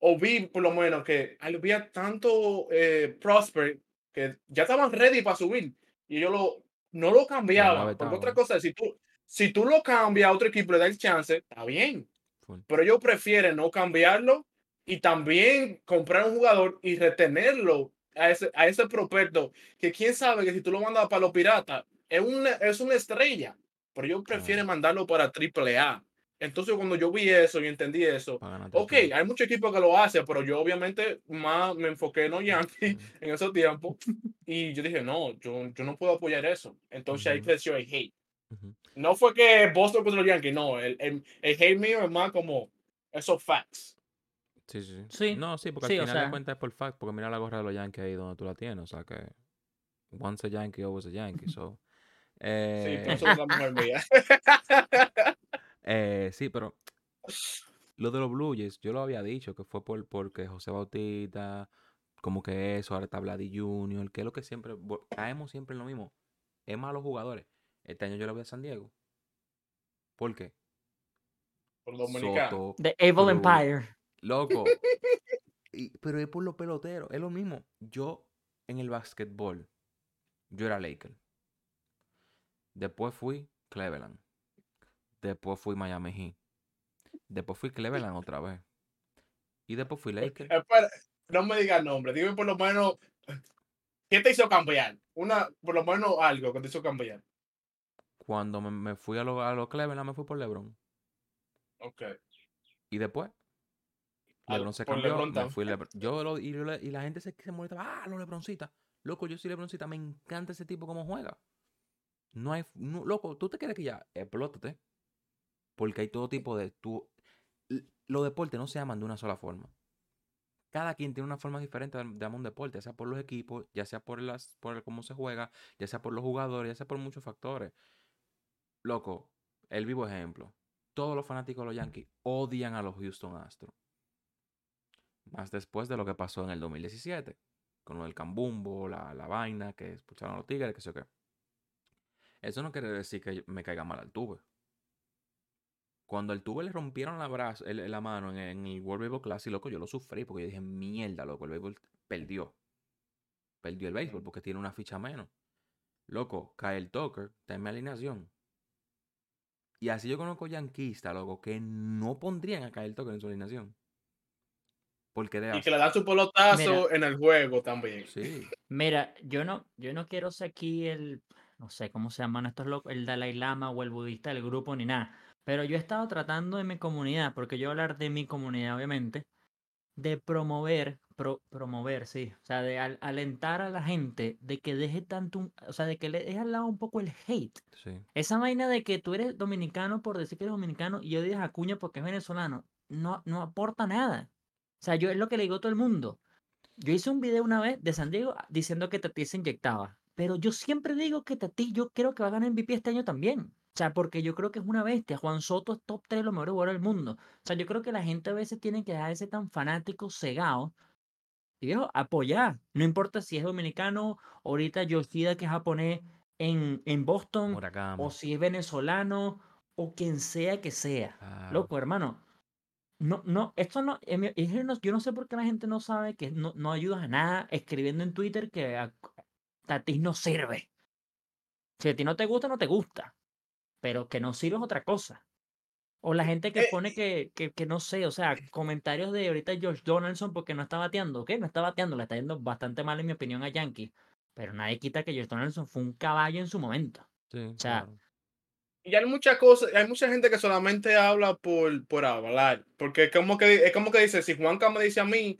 Speaker 3: o vi por lo menos que había tanto eh, Prosper que ya estaban ready para subir y ellos lo, no lo cambiaban. Porque otra cosa es, si tú, si tú lo cambias a otro equipo y le das el chance, está bien pero ellos prefieren no cambiarlo y también comprar un jugador y retenerlo a ese, a ese prospecto que quién sabe que si tú lo mandas para los piratas es una, es una estrella, pero ellos prefieren mandarlo para AAA. Entonces cuando yo vi eso y entendí eso, ok, hay muchos equipos que lo hacen, pero yo obviamente más me enfoqué en los Yankees [laughs] en esos tiempos y yo dije, no, yo, yo no puedo apoyar eso. Entonces ahí
Speaker 1: Ujú.
Speaker 3: creció el hate.
Speaker 1: Ujú.
Speaker 3: No fue que Boston contra los Yankees, no. El, el, el hate mío es más como esos facts.
Speaker 1: Sí, sí, sí.
Speaker 2: Sí,
Speaker 1: No, sí, porque
Speaker 2: sí,
Speaker 1: al
Speaker 2: o
Speaker 1: final de
Speaker 2: sea-
Speaker 1: cuentas es por fact, porque mira la gorra de los Yankees ahí donde tú la tienes, o sea que once a Yankee, always a Yankee, so [laughs]
Speaker 3: Sí,
Speaker 1: eh,
Speaker 3: por eso es la [laughs] mujer mía.
Speaker 1: Eh, sí, pero lo de los Blue Jays, yo lo había dicho, que fue por porque José Bautista, como que eso, ahora está Vladi Junior, que es lo que siempre, caemos siempre en lo mismo. Es más los jugadores. Este año yo lo voy a San Diego. ¿Por qué?
Speaker 3: Por dominicano.
Speaker 1: Soto,
Speaker 2: The Evil Empire.
Speaker 1: Loco. Y- pero es por los peloteros. Es lo mismo. Yo en el básquetbol, yo era Laker. Después fui Cleveland. Después fui Miami Heat. Después fui Cleveland otra vez. Y después fui Laker.
Speaker 3: Espera, no me digas nombre, dime por lo menos qué te hizo cambiar. Una, por lo menos algo que te hizo cambiar.
Speaker 1: Cuando me, me fui a los a Cleveland, me fui por LeBron.
Speaker 3: Ok.
Speaker 1: Y después, LeBron se cambió.
Speaker 3: LeBron
Speaker 1: me
Speaker 3: también.
Speaker 1: fui LeBron. Yo lo- y, la gente se, se molestaba. Ah, los LeBroncitas. Loco, yo soy LeBroncita. Me encanta ese tipo como juega. No hay. no- loco, tú te quieres que ya. Explótate. Porque hay todo tipo de. Tú, los deportes no se llaman de una sola forma. Cada quien tiene una forma diferente de, de amar un deporte, ya sea por los equipos, ya sea por las, por el cómo se juega, ya sea por los jugadores, ya sea por muchos factores. Loco, el vivo ejemplo. Todos los fanáticos de los Yankees odian a los Houston Astros. Más después de lo que pasó en el 2017. Con lo del cambumbo, la, la vaina, que expulsaron a los tigres, que sé qué. Eso no quiere decir que me caiga mal al tuve. Cuando al tuve le rompieron la, brazo, la mano en, en el World Baseball Classic, loco, yo lo sufrí porque yo dije, mierda, loco, el béisbol perdió. Perdió el béisbol porque tiene una ficha menos. Loco, Kyle Tucker está en mi alineación. Y así yo conozco yanquistas, loco, que no pondrían a Kyle Tucker en su alineación. Porque de
Speaker 3: Y que le dan su pelotazo en el juego también.
Speaker 1: Sí.
Speaker 2: Mira, yo no, yo no quiero ser aquí el, no sé cómo se llaman estos locos, el Dalai Lama o el budista del grupo ni nada. Pero yo he estado tratando en mi comunidad, porque yo voy a hablar de mi comunidad, obviamente, de promover, pro- promover, sí, o sea, de al- alentar a la gente de que deje tanto, un- o sea, de que le deje al lado un poco el hate.
Speaker 1: Sí.
Speaker 2: Esa vaina de que tú eres dominicano por decir que eres dominicano y yo digas a Cuña porque es venezolano, no, no aporta nada. O sea, yo es lo que le digo a todo el mundo. Yo hice un video una vez de San Diego ah, diciendo que Tati se inyectaba. Pero yo siempre digo que Tati, yo creo que va a ganar MVP este año también. O sea, porque yo creo que es una bestia. Juan Soto es top 3 de los mejores jugadores del mundo. O sea, yo creo que la gente a veces tiene que dejarse tan fanático, cegado. Y viejo, apoyar. No importa si es dominicano, ahorita Yoshida que es japonés en, en Boston,
Speaker 1: Murakami.
Speaker 2: o si es venezolano, o quien sea que sea. Loco, hermano. No, no, esto no, yo no sé por qué la gente no sabe que no, no ayudas a nada escribiendo en Twitter que a, a ti no sirve. Si a ti no te gusta, no te gusta. Pero que no sirve es otra cosa. O la gente que
Speaker 3: Eh,
Speaker 2: pone que, que, que no sé, o sea, comentarios de ahorita George Donaldson porque no está bateando. ¿Ok? No está bateando, le está yendo bastante mal en mi opinión a Yankee. Pero nadie quita que George Donaldson fue un caballo en su momento.
Speaker 1: Sí,
Speaker 2: o sea,
Speaker 1: claro.
Speaker 3: Y hay muchas cosas, hay mucha gente que solamente habla por, por hablar. Porque es como que, es como que dice, si Juanca me dice a mí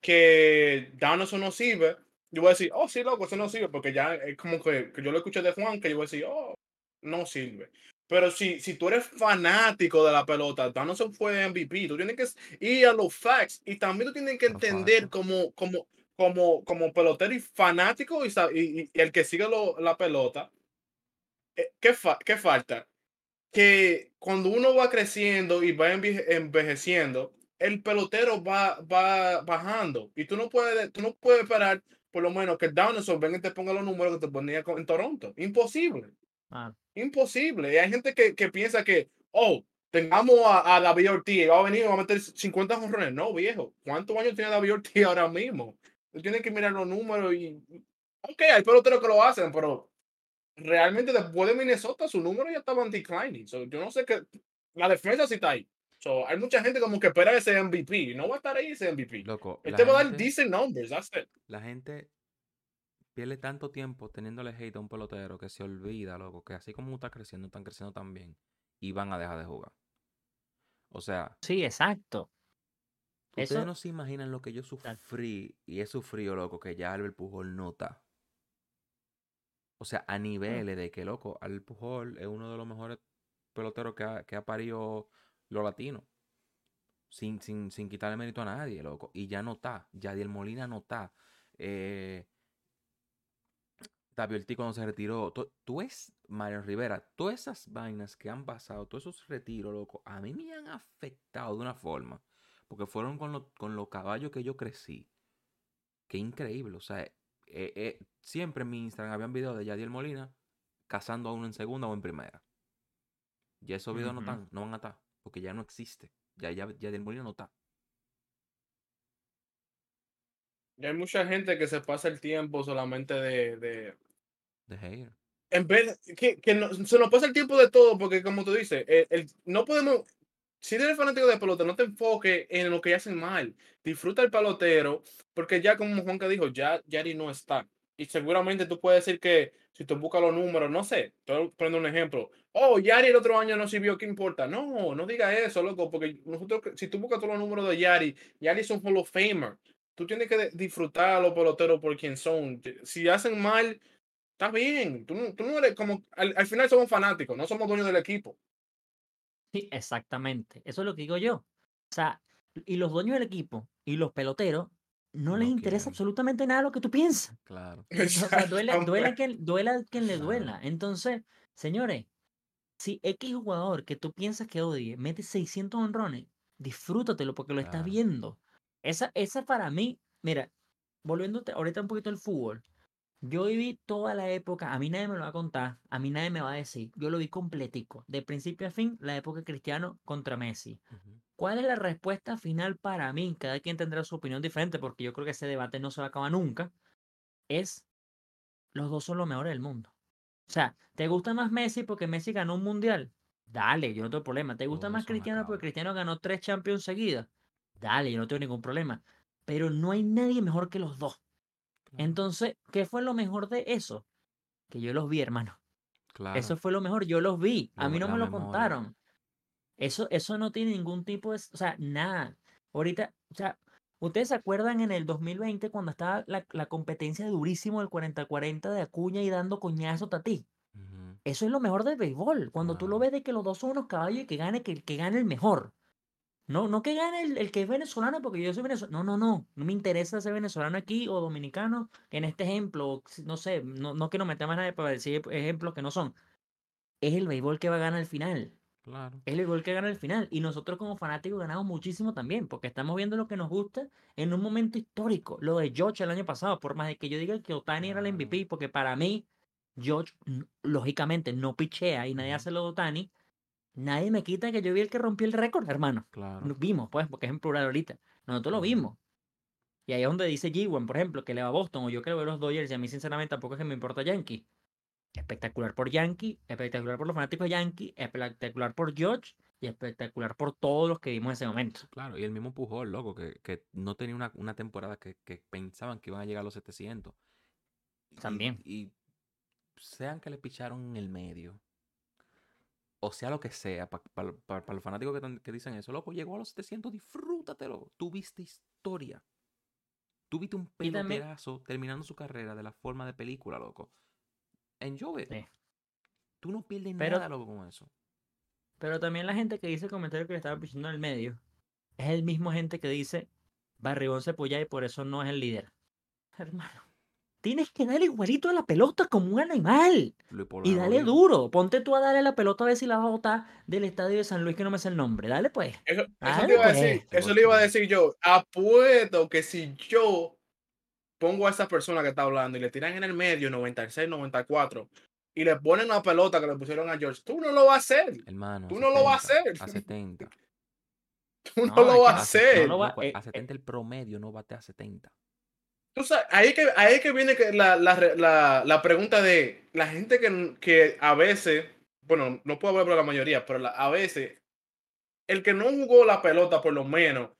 Speaker 3: que Donaldson no sirve, yo voy a decir, oh, sí, loco, eso no sirve. Porque ya es como que, que yo lo escuché de Juan, que yo voy a decir, oh, no sirve. Pero si, si tú eres fanático de la pelota, Donaldson fue MVP, tú tienes que ir a los facts y también tú tienes que entender como, como, como, como pelotero y fanático y, y- y el que sigue lo- la pelota, ¿qué, fa- qué falta? Que cuando uno va creciendo y va enveje- envejeciendo, el pelotero va, va bajando y tú no puedes, tú no puedes esperar por lo menos que Donaldson venga y te ponga los números que te ponía en Toronto. Imposible.
Speaker 2: ah,
Speaker 3: Imposible. Y hay gente que, que piensa que, oh, tengamos a, a David Ortiz, va a venir y va a meter 50 jonrones. No, viejo. ¿Cuántos años tiene David Ortiz ahora mismo? Tú tienes que mirar los números y. Ok, hay peloteros que lo hacen, pero realmente después de Minnesota su número ya estaban declining. So, yo no sé qué. La defensa sí está ahí. So, hay mucha gente como que espera ese MVP. No va a estar ahí ese MVP.
Speaker 1: Loco,
Speaker 3: Este va a dar decent numbers. That's it.
Speaker 1: la gente pierde tanto tiempo teniéndole hate a un pelotero que se olvida, loco, que así como está creciendo, están creciendo también y van a dejar de jugar. O sea,
Speaker 2: sí, exacto.
Speaker 1: ustedes
Speaker 2: Eso-
Speaker 1: no se imaginan lo que yo sufrí y he sufrido, loco, que ya Albert Pujol no está. O sea, a niveles de que, loco, Albert Pujol es uno de los mejores peloteros que ha, que ha parido los latinos. Sin, sin, sin quitarle mérito a nadie, loco. Y ya no está. Yadiel Molina no está. Eh, David Ortiz cuando se retiró. Tú, tú es Mario Rivera. Todas esas vainas que han pasado, todos esos retiros, loco, a mí me han afectado de una forma. Porque fueron con, lo- con los caballos que yo crecí. Qué increíble. O sea, eh, eh, siempre en mi Instagram habían videos de Yadiel Molina cazando a uno en segunda o en primera. Ya esos videos no están, no van a estar. Porque ya no existe. Ya, ya Yadiel Molina no está.
Speaker 3: Y hay mucha gente que se pasa el tiempo solamente de, de,
Speaker 1: De hater.
Speaker 3: en vez que, que no- se nos pasa el tiempo de todo, porque como tú dices, el- el- no podemos, si eres fanático de pelota, no te enfoques en lo que hacen mal. Disfruta el pelotero, porque ya como Juanca dijo, ya Yari no está. Y seguramente tú puedes decir que si tú buscas los números, no sé, estoy poniendo un ejemplo. Oh, Yari el otro año no sirvió, ¿qué importa? No, no diga eso, loco, porque nosotros, si tú buscas todos los números de Yari, Yari es un Hall of Famer. Tú tienes que disfrutar a los peloteros por quien son. Si hacen mal, Está bien, tú tú no eres como, al, al final somos fanáticos, no somos dueños del equipo.
Speaker 2: Sí, exactamente. Eso es lo que digo yo. O sea, y los dueños del equipo y los peloteros no les interesa
Speaker 1: quieren.
Speaker 2: absolutamente nada lo que tú piensas.
Speaker 1: Claro. [laughs]
Speaker 2: O sea, duele, duele, a
Speaker 3: Exactamente.
Speaker 2: quien, quien le duela. Entonces, señores, si X jugador que tú piensas que odie mete 600 honrones, disfrútatelo porque lo estás viendo. Esa, esa para mí, mira, volviéndote ahorita un poquito al fútbol, yo viví toda la época, a mí nadie me lo va a contar, a mí nadie me va a decir, yo lo vi completico, de principio a fin, la época Cristiano contra Messi. ¿Cuál es la respuesta final para mí? Cada quien tendrá su opinión diferente porque yo creo que ese debate no se va a acabar nunca. Es, los dos son los mejores del mundo. O sea, ¿te gusta más Messi porque Messi ganó un mundial? Dale, yo no tengo problema. ¿Te gusta más Cristiano porque. Cristiano ganó tres Champions seguidas? Dale, yo no tengo ningún problema. Pero no hay nadie mejor que los dos. Entonces, ¿qué fue lo mejor de eso? Que yo los vi, hermano.
Speaker 1: Claro.
Speaker 2: Eso fue lo mejor, yo los vi. A mí no me lo
Speaker 1: memoria.
Speaker 2: contaron. Eso, eso no tiene ningún tipo de, o sea, nada. Ahorita, o sea, ¿ustedes se acuerdan en el 2020 cuando estaba la, la competencia durísimo del 40-40 de Acuña y dando coñazo a ti? Eso es lo mejor del béisbol. Cuando tú lo ves de que los dos son unos caballos y que gane, que, que gane el mejor. No, no que gane el, el que es venezolano porque yo soy venezolano. No, no, no. No me interesa ser venezolano aquí o dominicano. En este ejemplo, no sé, no, no quiero meter más nadie para decir ejemplos que no son. Es el béisbol que va a ganar al final.
Speaker 1: Claro.
Speaker 2: Es el gol que gana al final. Y nosotros como fanáticos ganamos muchísimo también, porque estamos viendo lo que nos gusta en un momento histórico. Lo de George el año pasado, por más de que yo diga que Otani era el. MVP, porque para mí, George, lógicamente, no pichea y nadie hace lo de Otani. Nadie me quita que yo vi el que rompió el récord, hermano.
Speaker 1: Claro.
Speaker 2: Vimos, pues, porque es en plural ahorita. Nosotros lo vimos. Y ahí es donde dice G1, por ejemplo, que le va a Boston, o yo que los Dodgers, y a mí sinceramente tampoco es que me importa Yankee. Espectacular por Yankee, espectacular por los fanáticos Yankee, espectacular por George y espectacular por todos los que vimos en ese momento.
Speaker 1: Claro, y el mismo Pujol, loco, que, que no tenía una, una temporada que, que pensaban que iban a llegar a los 700. Y-
Speaker 2: También.
Speaker 1: Y, sean que le picharon en el medio, o sea lo que sea, para los fanáticos que, que dicen eso, loco, llegó a los 700, disfrútatelo. Tuviste historia. Tuviste un peloterazo terminando su carrera de la forma de película, loco. Enjoy it.
Speaker 2: Sí.
Speaker 1: Tú no pierdes
Speaker 2: Pero-
Speaker 1: nada, loco, con eso.
Speaker 2: Pero también la gente que dice el comentario que le estaba pichando en el medio es el mismo gente que dice Barrigón se apoya y por eso no es el líder. [laughs] Hermano, tienes que darle igualito a la pelota como un animal. Y dale duro. Ponte tú a darle la pelota a ver si la vas a botar del estadio de San Luis, que no me sé el nombre. Dale pues.
Speaker 3: Eso, eso
Speaker 2: Dale,
Speaker 3: te iba a
Speaker 2: pues.
Speaker 3: decir,
Speaker 1: Te
Speaker 3: eso le iba a decir yo. Apuesto que si yo pongo a esa persona que está hablando y le tiran en el medio 96, 94 y le ponen una pelota que le pusieron a George, tú no lo vas a hacer.
Speaker 1: Hermano.
Speaker 3: Tú no lo vas a
Speaker 1: 70,
Speaker 3: hacer.
Speaker 1: A 70. [laughs]
Speaker 3: Tú no, lo vas a
Speaker 2: no
Speaker 3: hacer.
Speaker 2: va-
Speaker 1: Loco,
Speaker 2: eh,
Speaker 1: a
Speaker 2: eh.
Speaker 1: 70 el promedio no bate a 70.
Speaker 3: Tú sabes, ahí que, ahí que viene la, la, la, la pregunta de la gente que, que a veces, bueno, no puedo hablar por la mayoría, pero a veces, el que no jugó la pelota por lo menos,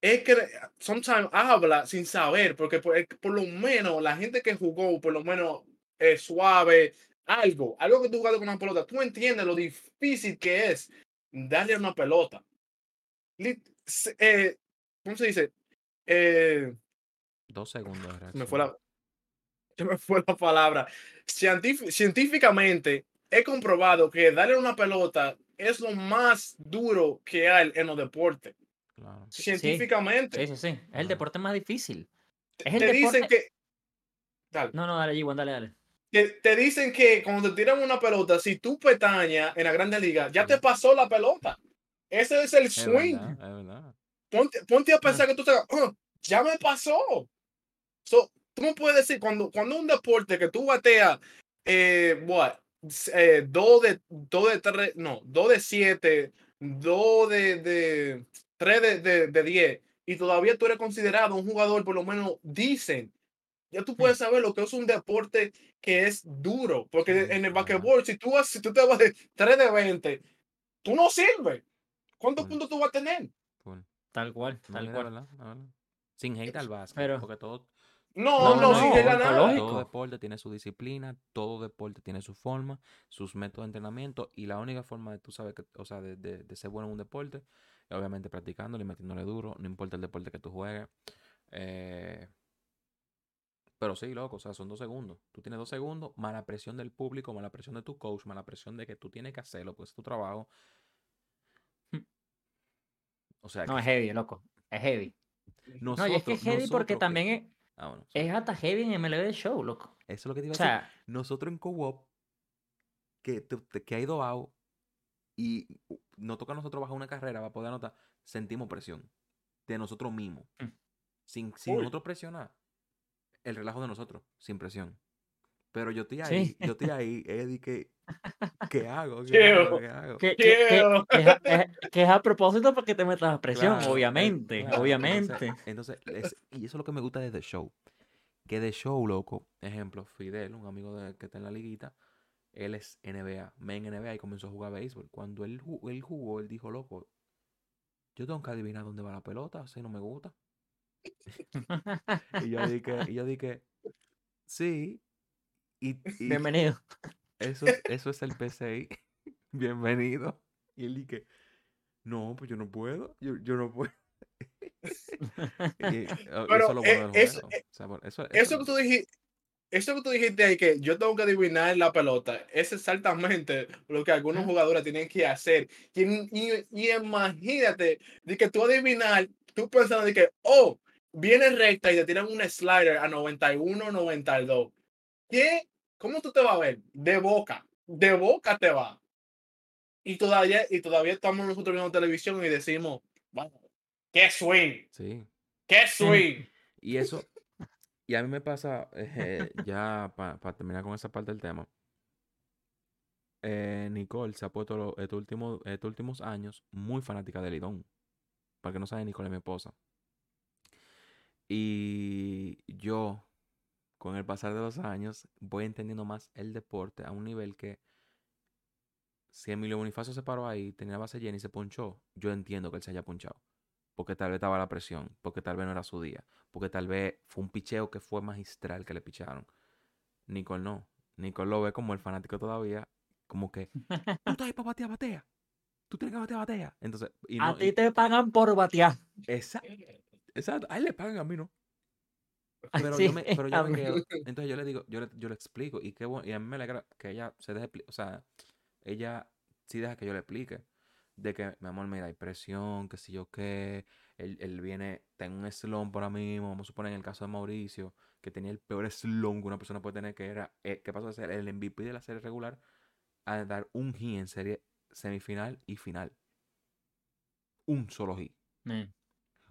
Speaker 3: es que sometimes habla sin saber, porque por, por lo menos la gente que jugó, por lo menos eh, suave, algo, algo que tú jugaste con una pelota, tú entiendes lo difícil que es darle a una pelota. Eh, ¿Cómo se dice? Eh,
Speaker 1: Dos segundos de
Speaker 3: se me fue la, [laughs] se me fue la palabra. Científ- científicamente he comprobado que darle una pelota es lo más duro que hay en los deportes.
Speaker 1: Claro.
Speaker 3: Científicamente.
Speaker 2: Sí, sí, sí. Es el deporte más difícil. Es el
Speaker 3: Te dicen
Speaker 2: deporte-
Speaker 3: que Dale.
Speaker 2: No, no, dale, G1, dale, dale.
Speaker 3: Te, te dicen que cuando te tiran una pelota, si tú petañas en la Grande Liga, ya te pasó la pelota. Ese es el
Speaker 1: Es
Speaker 3: swing.
Speaker 1: verdad, es verdad.
Speaker 3: Ponte, ponte a pensar que tú te "Ah, ya me pasó. So, tú me puedes decir, cuando, cuando un deporte que tú bateas, eh, what, eh, dos de, dos de tres, no, dos de siete, dos de, de tres de, de, de diez, y todavía tú eres considerado un jugador, por lo menos dicen, ya tú puedes saber lo que es un deporte que es duro, porque
Speaker 1: Sí,
Speaker 3: en el basquetbol, si tú, vas- si tú te vas de 3 de 20, tú no sirves. ¿Cuántos
Speaker 1: Bueno.
Speaker 3: puntos tú vas a tener?
Speaker 1: Full.
Speaker 2: Tal cual, tal
Speaker 1: la
Speaker 2: cual.
Speaker 1: Sin hate al básquet,
Speaker 2: Pero-
Speaker 1: porque todo,
Speaker 3: No,
Speaker 2: No,
Speaker 3: no,
Speaker 2: no,
Speaker 3: sin
Speaker 2: no,
Speaker 3: nada.
Speaker 1: todo deporte tiene su disciplina, todo deporte tiene su forma, sus métodos de entrenamiento y la única forma de tú sabes que, o sea, de, de- de ser bueno en un deporte, es obviamente practicándolo y metiéndole duro, no importa el deporte que tú juegues. eh, pero sí, loco, o sea, son dos segundos. Tú tienes dos segundos, más la presión del público, más la presión de tu coach, más la presión de que tú tienes que hacerlo, pues es tu trabajo. O sea,
Speaker 2: No,
Speaker 1: que
Speaker 2: es heavy, loco. Es heavy. No, y es que es heavy porque
Speaker 1: nosotros
Speaker 2: también es,
Speaker 1: Ah, bueno, sí.
Speaker 2: es hasta heavy en MLB de show, loco.
Speaker 1: Eso es lo que te iba
Speaker 2: O
Speaker 1: a decir.
Speaker 2: sea,
Speaker 1: Nosotros en Co-op, que, que ha ido out y nos toca a nosotros bajar una carrera para poder anotar, sentimos presión de nosotros mismos.
Speaker 2: Mm.
Speaker 1: Sin, sin nosotros presionar, el relajo de nosotros, sin presión. Pero yo estoy
Speaker 2: Sí.
Speaker 1: ahí, yo estoy ahí, Eddie, ¿qué, [laughs] ¿qué hago? ¿Qué hago? ¿Qué hago?
Speaker 2: que, es, a, es- que es a propósito para que te metas a presión,
Speaker 1: Claro, eh,
Speaker 2: obviamente,
Speaker 1: claro,
Speaker 2: obviamente.
Speaker 1: Entonces, entonces, es- y eso es lo que me gusta de The Show. Que The Show, loco, ejemplo, Fidel, un amigo de, que está en la liguita, él es NBA, men NBA y comenzó a jugar béisbol. Cuando él jugó, él dijo, loco, yo tengo que adivinar dónde va la pelota, si no me gusta. [laughs] Y yo dije, y yo dije, sí. Y, [laughs] y
Speaker 2: Bienvenido.
Speaker 1: eso, es- eso es el PCI. [laughs] Bienvenido. Y él dije, no, pues yo no puedo. Yo, yo no puedo. [laughs] Y, y
Speaker 3: Pero,
Speaker 1: eso es lo
Speaker 3: eh,
Speaker 1: bueno del
Speaker 3: eso-
Speaker 1: juego. O sea, por- eso,
Speaker 3: Eso que tú dijiste, eso que tú dijiste ahí, que yo tengo que adivinar la pelota, es exactamente lo que algunos jugadores tienen que hacer. Y, y- y imagínate de que tú adivinar, tú pensando de que, oh, viene recta y te tiran un slider a 91, 92. ¿Qué? ¿Cómo tú te vas a ver? De boca, de boca te va. Y todavía, y todavía estamos nosotros viendo televisión y decimos, wow, qué swing,
Speaker 1: Sí.
Speaker 3: qué [laughs] swing.
Speaker 1: Y eso, y a mí me pasa, eh, ya para terminar con esa parte del tema, eh, Nicole se ha puesto estos últimos, estos últimos años muy fanática de Lidón. Para que no sabe, Nicole es mi esposa. Y yo, con el pasar de los años, voy entendiendo más el deporte a un nivel que si Emilio Bonifacio se paró ahí, tenía la base llena y se ponchó, yo entiendo que él se haya ponchado. Porque tal vez estaba la presión, porque tal vez no era su día, porque tal vez fue un picheo que fue magistral que le picharon. Nicole no. Nicole lo ve como el fanático todavía, como que, tú estás ahí para batear, batea. Tú tienes que batear, batea. Entonces, y
Speaker 2: A ti
Speaker 1: y-
Speaker 2: te pagan por batear.
Speaker 1: esa- exacto, a él le pagan, a mí no. Pero
Speaker 2: sí,
Speaker 1: yo me, pero yo me [laughs] quedo, entonces yo le digo, yo le, yo le explico, y qué bueno, y a mí me alegra que ella se deje, o sea, ella sí deja que yo le explique, de que, mi amor, mira, hay presión, que si yo qué, él, él viene, tengo un slump ahora mismo, vamos a suponer en el caso de Mauricio, que tenía el peor slump que una persona puede tener, que era, eh, que pasó de ser el MVP de la serie regular a dar un hit en serie semifinal y final. Un solo hit.
Speaker 2: Eh,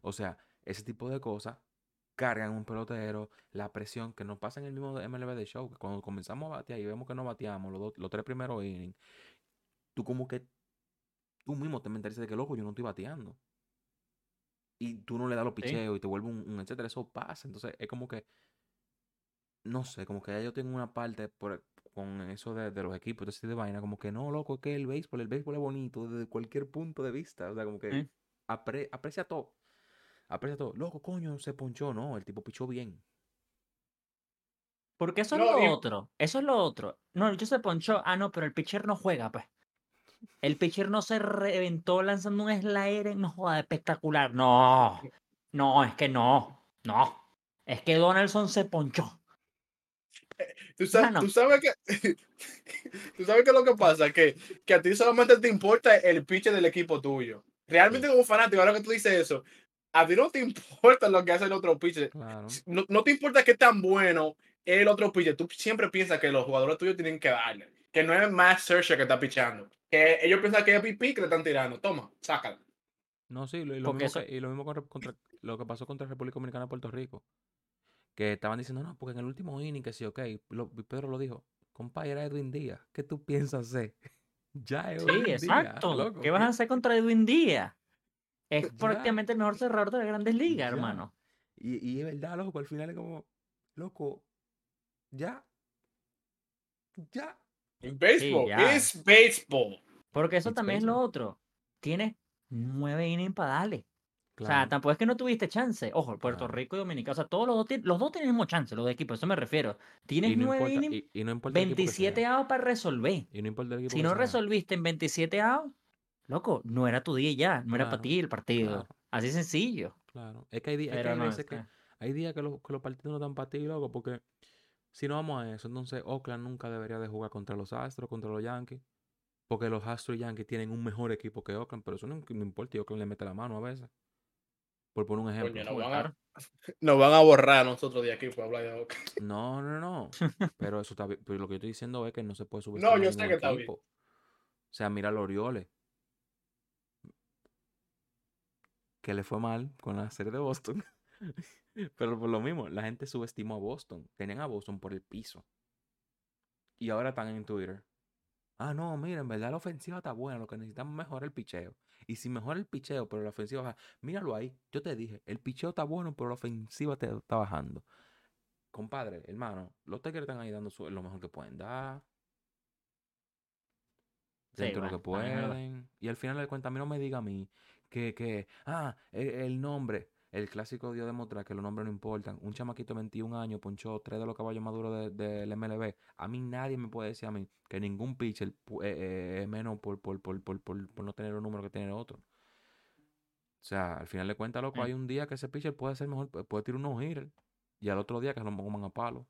Speaker 1: O sea, ese tipo de cosas cargan un pelotero, la presión que nos pasa en el mismo MLB de show, que cuando comenzamos a batear y vemos que no bateamos los, dos- los tres primeros innings, tú como que tú mismo te mentalizas de que loco, yo no estoy bateando. Y tú no le das los
Speaker 2: Sí.
Speaker 1: picheos y te vuelve un, un etcétera, eso pasa. Entonces es como que, no sé, como que ya yo tengo una parte por, con eso de, de los equipos, de vaina, como que no, loco, es que el béisbol, el béisbol es bonito desde cualquier punto de vista. O sea, como que
Speaker 2: Sí.
Speaker 1: apre- aprecia todo. Aprecia todo. Loco, coño, se ponchó, no, el tipo pichó bien.
Speaker 2: Porque eso es
Speaker 3: No,
Speaker 2: lo
Speaker 3: y-
Speaker 2: otro. Eso es lo otro. No, yo se ponchó. Ah, no, pero el pitcher no juega, pues. El pitcher no se reventó lanzando un slider. No joda, espectacular. No. No, es que no. No. Es que Donaldson se ponchó.
Speaker 3: Tú sabes,
Speaker 2: Mano.
Speaker 3: tú sabes que [laughs] tú sabes que lo que pasa que, que a ti solamente te importa el pitcher del equipo tuyo. Realmente como fanático, ahora que tú dices eso, a ti no te [laughs] importa lo que hace el otro pitcher.
Speaker 1: Claro.
Speaker 3: No, no te importa qué tan bueno el otro pitcher, tú siempre piensas que los jugadores tuyos tienen que darle. Que no es más Searcher que está pichando. Que ellos piensan que es pipí que le están tirando. Toma, sácala.
Speaker 1: No, sí, lo- y lo, mismo,
Speaker 2: eso-
Speaker 1: que- y lo mismo con contra, lo que pasó contra República Dominicana y Puerto Rico. Que estaban diciendo, no, porque en el último inning, que sí, ok. Lo, Pedro lo dijo, compa, era Edwin Díaz. ¿Qué tú piensas hacer? [laughs] ya es
Speaker 2: Sí, exacto.
Speaker 1: loco,
Speaker 2: ¿Qué vas a hacer contra Edwin Díaz? Es
Speaker 1: Ya.
Speaker 2: prácticamente el mejor cerrador de las grandes ligas,
Speaker 1: Ya.
Speaker 2: hermano.
Speaker 1: Y, y es verdad, loco, al final es como, loco, ya. Ya.
Speaker 3: Baseball
Speaker 2: ya.
Speaker 3: es baseball.
Speaker 2: Porque eso
Speaker 1: It's
Speaker 2: también es lo otro. Tienes nueve innings para darle. O sea, tampoco es que no tuviste chance. Ojo, Puerto
Speaker 1: Claro.
Speaker 2: Rico y Dominicana. O sea, todos los dos, los dos tienen el mismo chance, los dos equipos. A eso me refiero. Tienes nueve
Speaker 1: importa,
Speaker 2: innings,
Speaker 1: y, y no importa el equipo que
Speaker 2: 27
Speaker 1: sea,
Speaker 2: outs para resolver.
Speaker 1: Y no importa el equipo
Speaker 2: Si no
Speaker 1: sea.
Speaker 2: resolviste en 27 outs, loco, no era tu día ya. No era para ti el partido.
Speaker 1: claro.
Speaker 2: Así sencillo.
Speaker 1: Claro. Es que hay, es que hay
Speaker 2: no,
Speaker 1: veces que
Speaker 2: está-
Speaker 1: hay días que, los- que los partidos no dan para ti, loco, porque si no vamos a eso, entonces Oakland nunca debería de jugar contra los Astros, contra los Yankees, porque los Astros y Yankees tienen un mejor equipo que Oakland, pero eso no, no importa, y Oakland le mete la mano a veces. Por poner un ejemplo.
Speaker 3: Coño, no
Speaker 2: Bueno,
Speaker 3: van, a, [laughs] nos van a borrar a nosotros de aquí por hablar de Oakland. [laughs]
Speaker 1: No, no, no. [laughs] Pero eso está bien. Pero lo que yo estoy diciendo es que no se puede subir
Speaker 3: No, yo sé que está bien.
Speaker 1: equipo. O sea, mira a los Orioles. Que le fue mal con la serie de Boston. [laughs] Pero por lo mismo, la gente subestimó a Boston. Tenían a Boston por el piso. Y ahora están en Twitter. Ah, no, mira, en verdad la ofensiva está buena. Lo que necesitamos es mejorar el picheo. Y si mejora el picheo, pero la ofensiva baja. Míralo ahí. Yo te dije, el picheo está bueno, pero la ofensiva te está bajando. Compadre, hermano, los Tigers están ahí dando su- lo mejor que pueden dar.
Speaker 2: Sí,
Speaker 1: Dentro de lo que pueden. Y al final de cuentas, a mí no me diga a mí que, que ah, el, el nombre. El clásico dio demostrar que los nombres no importan. Un chamaquito de 21 años ponchó tres de los caballos maduros de- del MLB. A mí nadie me puede decir a mí que ningún pitcher eh, eh, es menos por, por, por, por, por, por no tener un número que tiene el otro. O sea, al final de cuentas, loco,
Speaker 2: Eh.
Speaker 1: hay un día que ese pitcher puede ser mejor, pu- puede tirar unos hitters. Y al otro día que se lo pongan a palo.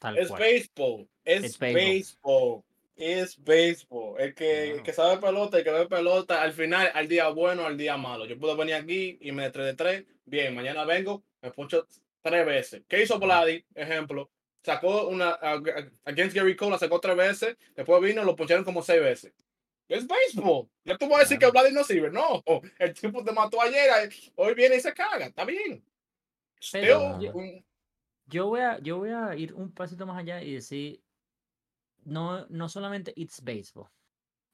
Speaker 2: Tal
Speaker 3: Es
Speaker 2: cual.
Speaker 3: baseball. Es
Speaker 2: baseball.
Speaker 3: baseball. Es baseball. El que, el que sabe pelota, el que ve pelota, al final, al día bueno, al día malo. Yo puedo venir aquí y me de 3 de 3. Bien, mañana vengo, me poncho tres veces. ¿Qué hizo Vladi? Ejemplo. Sacó una. Against Gary Cole, la sacó tres veces. Después vino, lo poncharon como seis veces. Es baseball. Ya tú vas a decir
Speaker 1: Claro.
Speaker 3: que Vladi no sirve. No. [laughs] El tipo te mató ayer. Hoy viene y se caga. Está bien.
Speaker 2: Pero
Speaker 3: Still,
Speaker 1: yo-
Speaker 3: un-
Speaker 2: Yo voy a, yo voy a ir un pasito más allá y decir, no, no solamente it's baseball,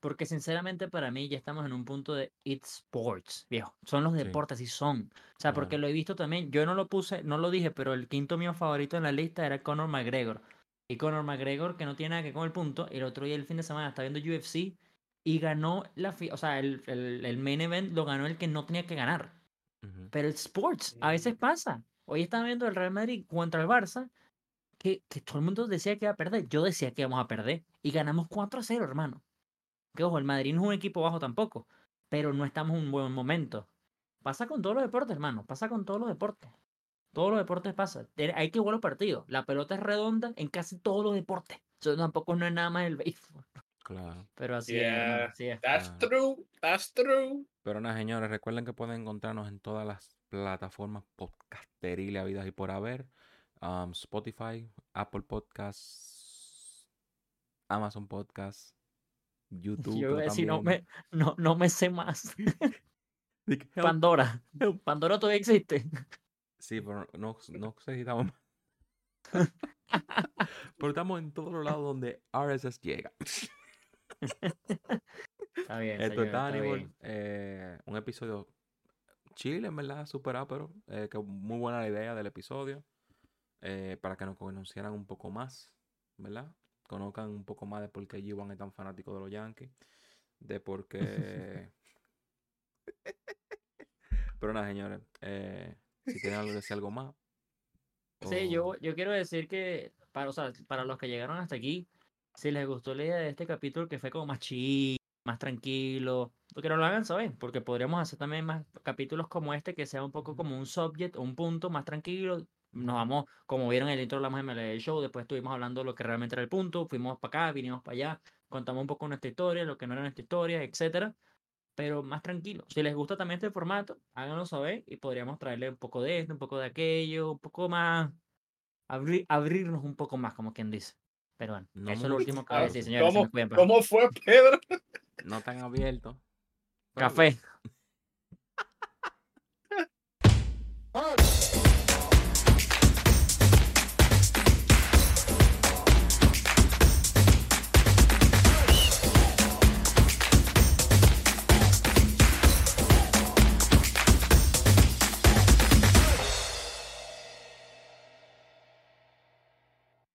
Speaker 2: porque sinceramente para mí ya estamos en un punto de it's sports, viejo. Son los
Speaker 1: Sí.
Speaker 2: deportes y son. O sea, porque lo he visto también, yo no lo puse, no lo dije, pero el quinto mío favorito en la lista era Conor McGregor. Y Conor McGregor, que no tiene nada que ver con el punto, el otro día, el fin de semana, está viendo UFC y ganó la, o sea, el, el, el main event lo ganó el que no tenía que ganar. Pero el sports a veces pasa. Hoy estaba viendo el Real Madrid contra el Barça, que, que todo el mundo decía que iba a perder. Yo decía que íbamos a perder. Y ganamos 4 a 0, hermano. Que ojo, el Madrid no es un equipo bajo tampoco. Pero no estamos en un buen momento. Pasa con todos los deportes, hermano. Pasa con todos los deportes. Todos los deportes pasa. Hay que jugar los partidos. La pelota es redonda en casi todos los deportes. Eso tampoco no es nada más el [laughs] béisbol.
Speaker 1: Claro.
Speaker 2: Pero así es,
Speaker 3: Yeah.
Speaker 2: hermano, así es.
Speaker 3: That's
Speaker 1: Ah.
Speaker 3: true. That's true.
Speaker 1: Pero nada, señores, recuerden que pueden encontrarnos en todas las plataformas podcasteriles habidas y por haber. Um, Spotify, Apple Podcasts, Amazon Podcasts, YouTube.
Speaker 2: Yo
Speaker 1: pero
Speaker 2: decir, no me, no, no me sé más. [laughs] [laughs] Pandora. Pandora todavía existe.
Speaker 1: Sí, pero no, no sé si estamos más. [laughs] pero estamos en todos los lados donde RSS llega.
Speaker 2: Está bien,
Speaker 1: Esto
Speaker 2: señor,
Speaker 1: está
Speaker 2: está bien.
Speaker 1: eh, un episodio chile, en verdad, super pero eh, que muy buena la idea del episodio. Eh, para que nos conocieran un poco más, ¿verdad? Conozcan un poco más de por qué G1 es tan fanático de los Yankees. De por qué. Pero nada, señores. eh, si tienen algo que decir algo más.
Speaker 2: Sí, yo, yo quiero decir que para, o sea, para los que llegaron hasta aquí, si les gustó la idea de este capítulo que fue como más chill, más tranquilo, que nos lo hagan saber, porque podríamos hacer también más capítulos como este que sea un poco como un subject, un punto más tranquilo. Nos vamos, como vieron en el intro, hablamos de del show, después estuvimos hablando de lo que realmente era el punto, fuimos para acá, vinimos para allá, contamos un poco nuestra historia, lo que no era nuestra historia, etcétera pero más tranquilo. Si les gusta también este formato, háganlo saber y podríamos traerle un poco de esto, un poco de aquello, un poco más abrir, abrirnos un poco más, como quien dice. Pero bueno,
Speaker 1: No
Speaker 2: eso es lo último que voy a decir, [laughs] señores. se
Speaker 3: ¿Cómo,
Speaker 2: me cuidan, pues.
Speaker 3: ¿Cómo fue, Pedro? [laughs]
Speaker 1: No tan abierto.
Speaker 2: Café.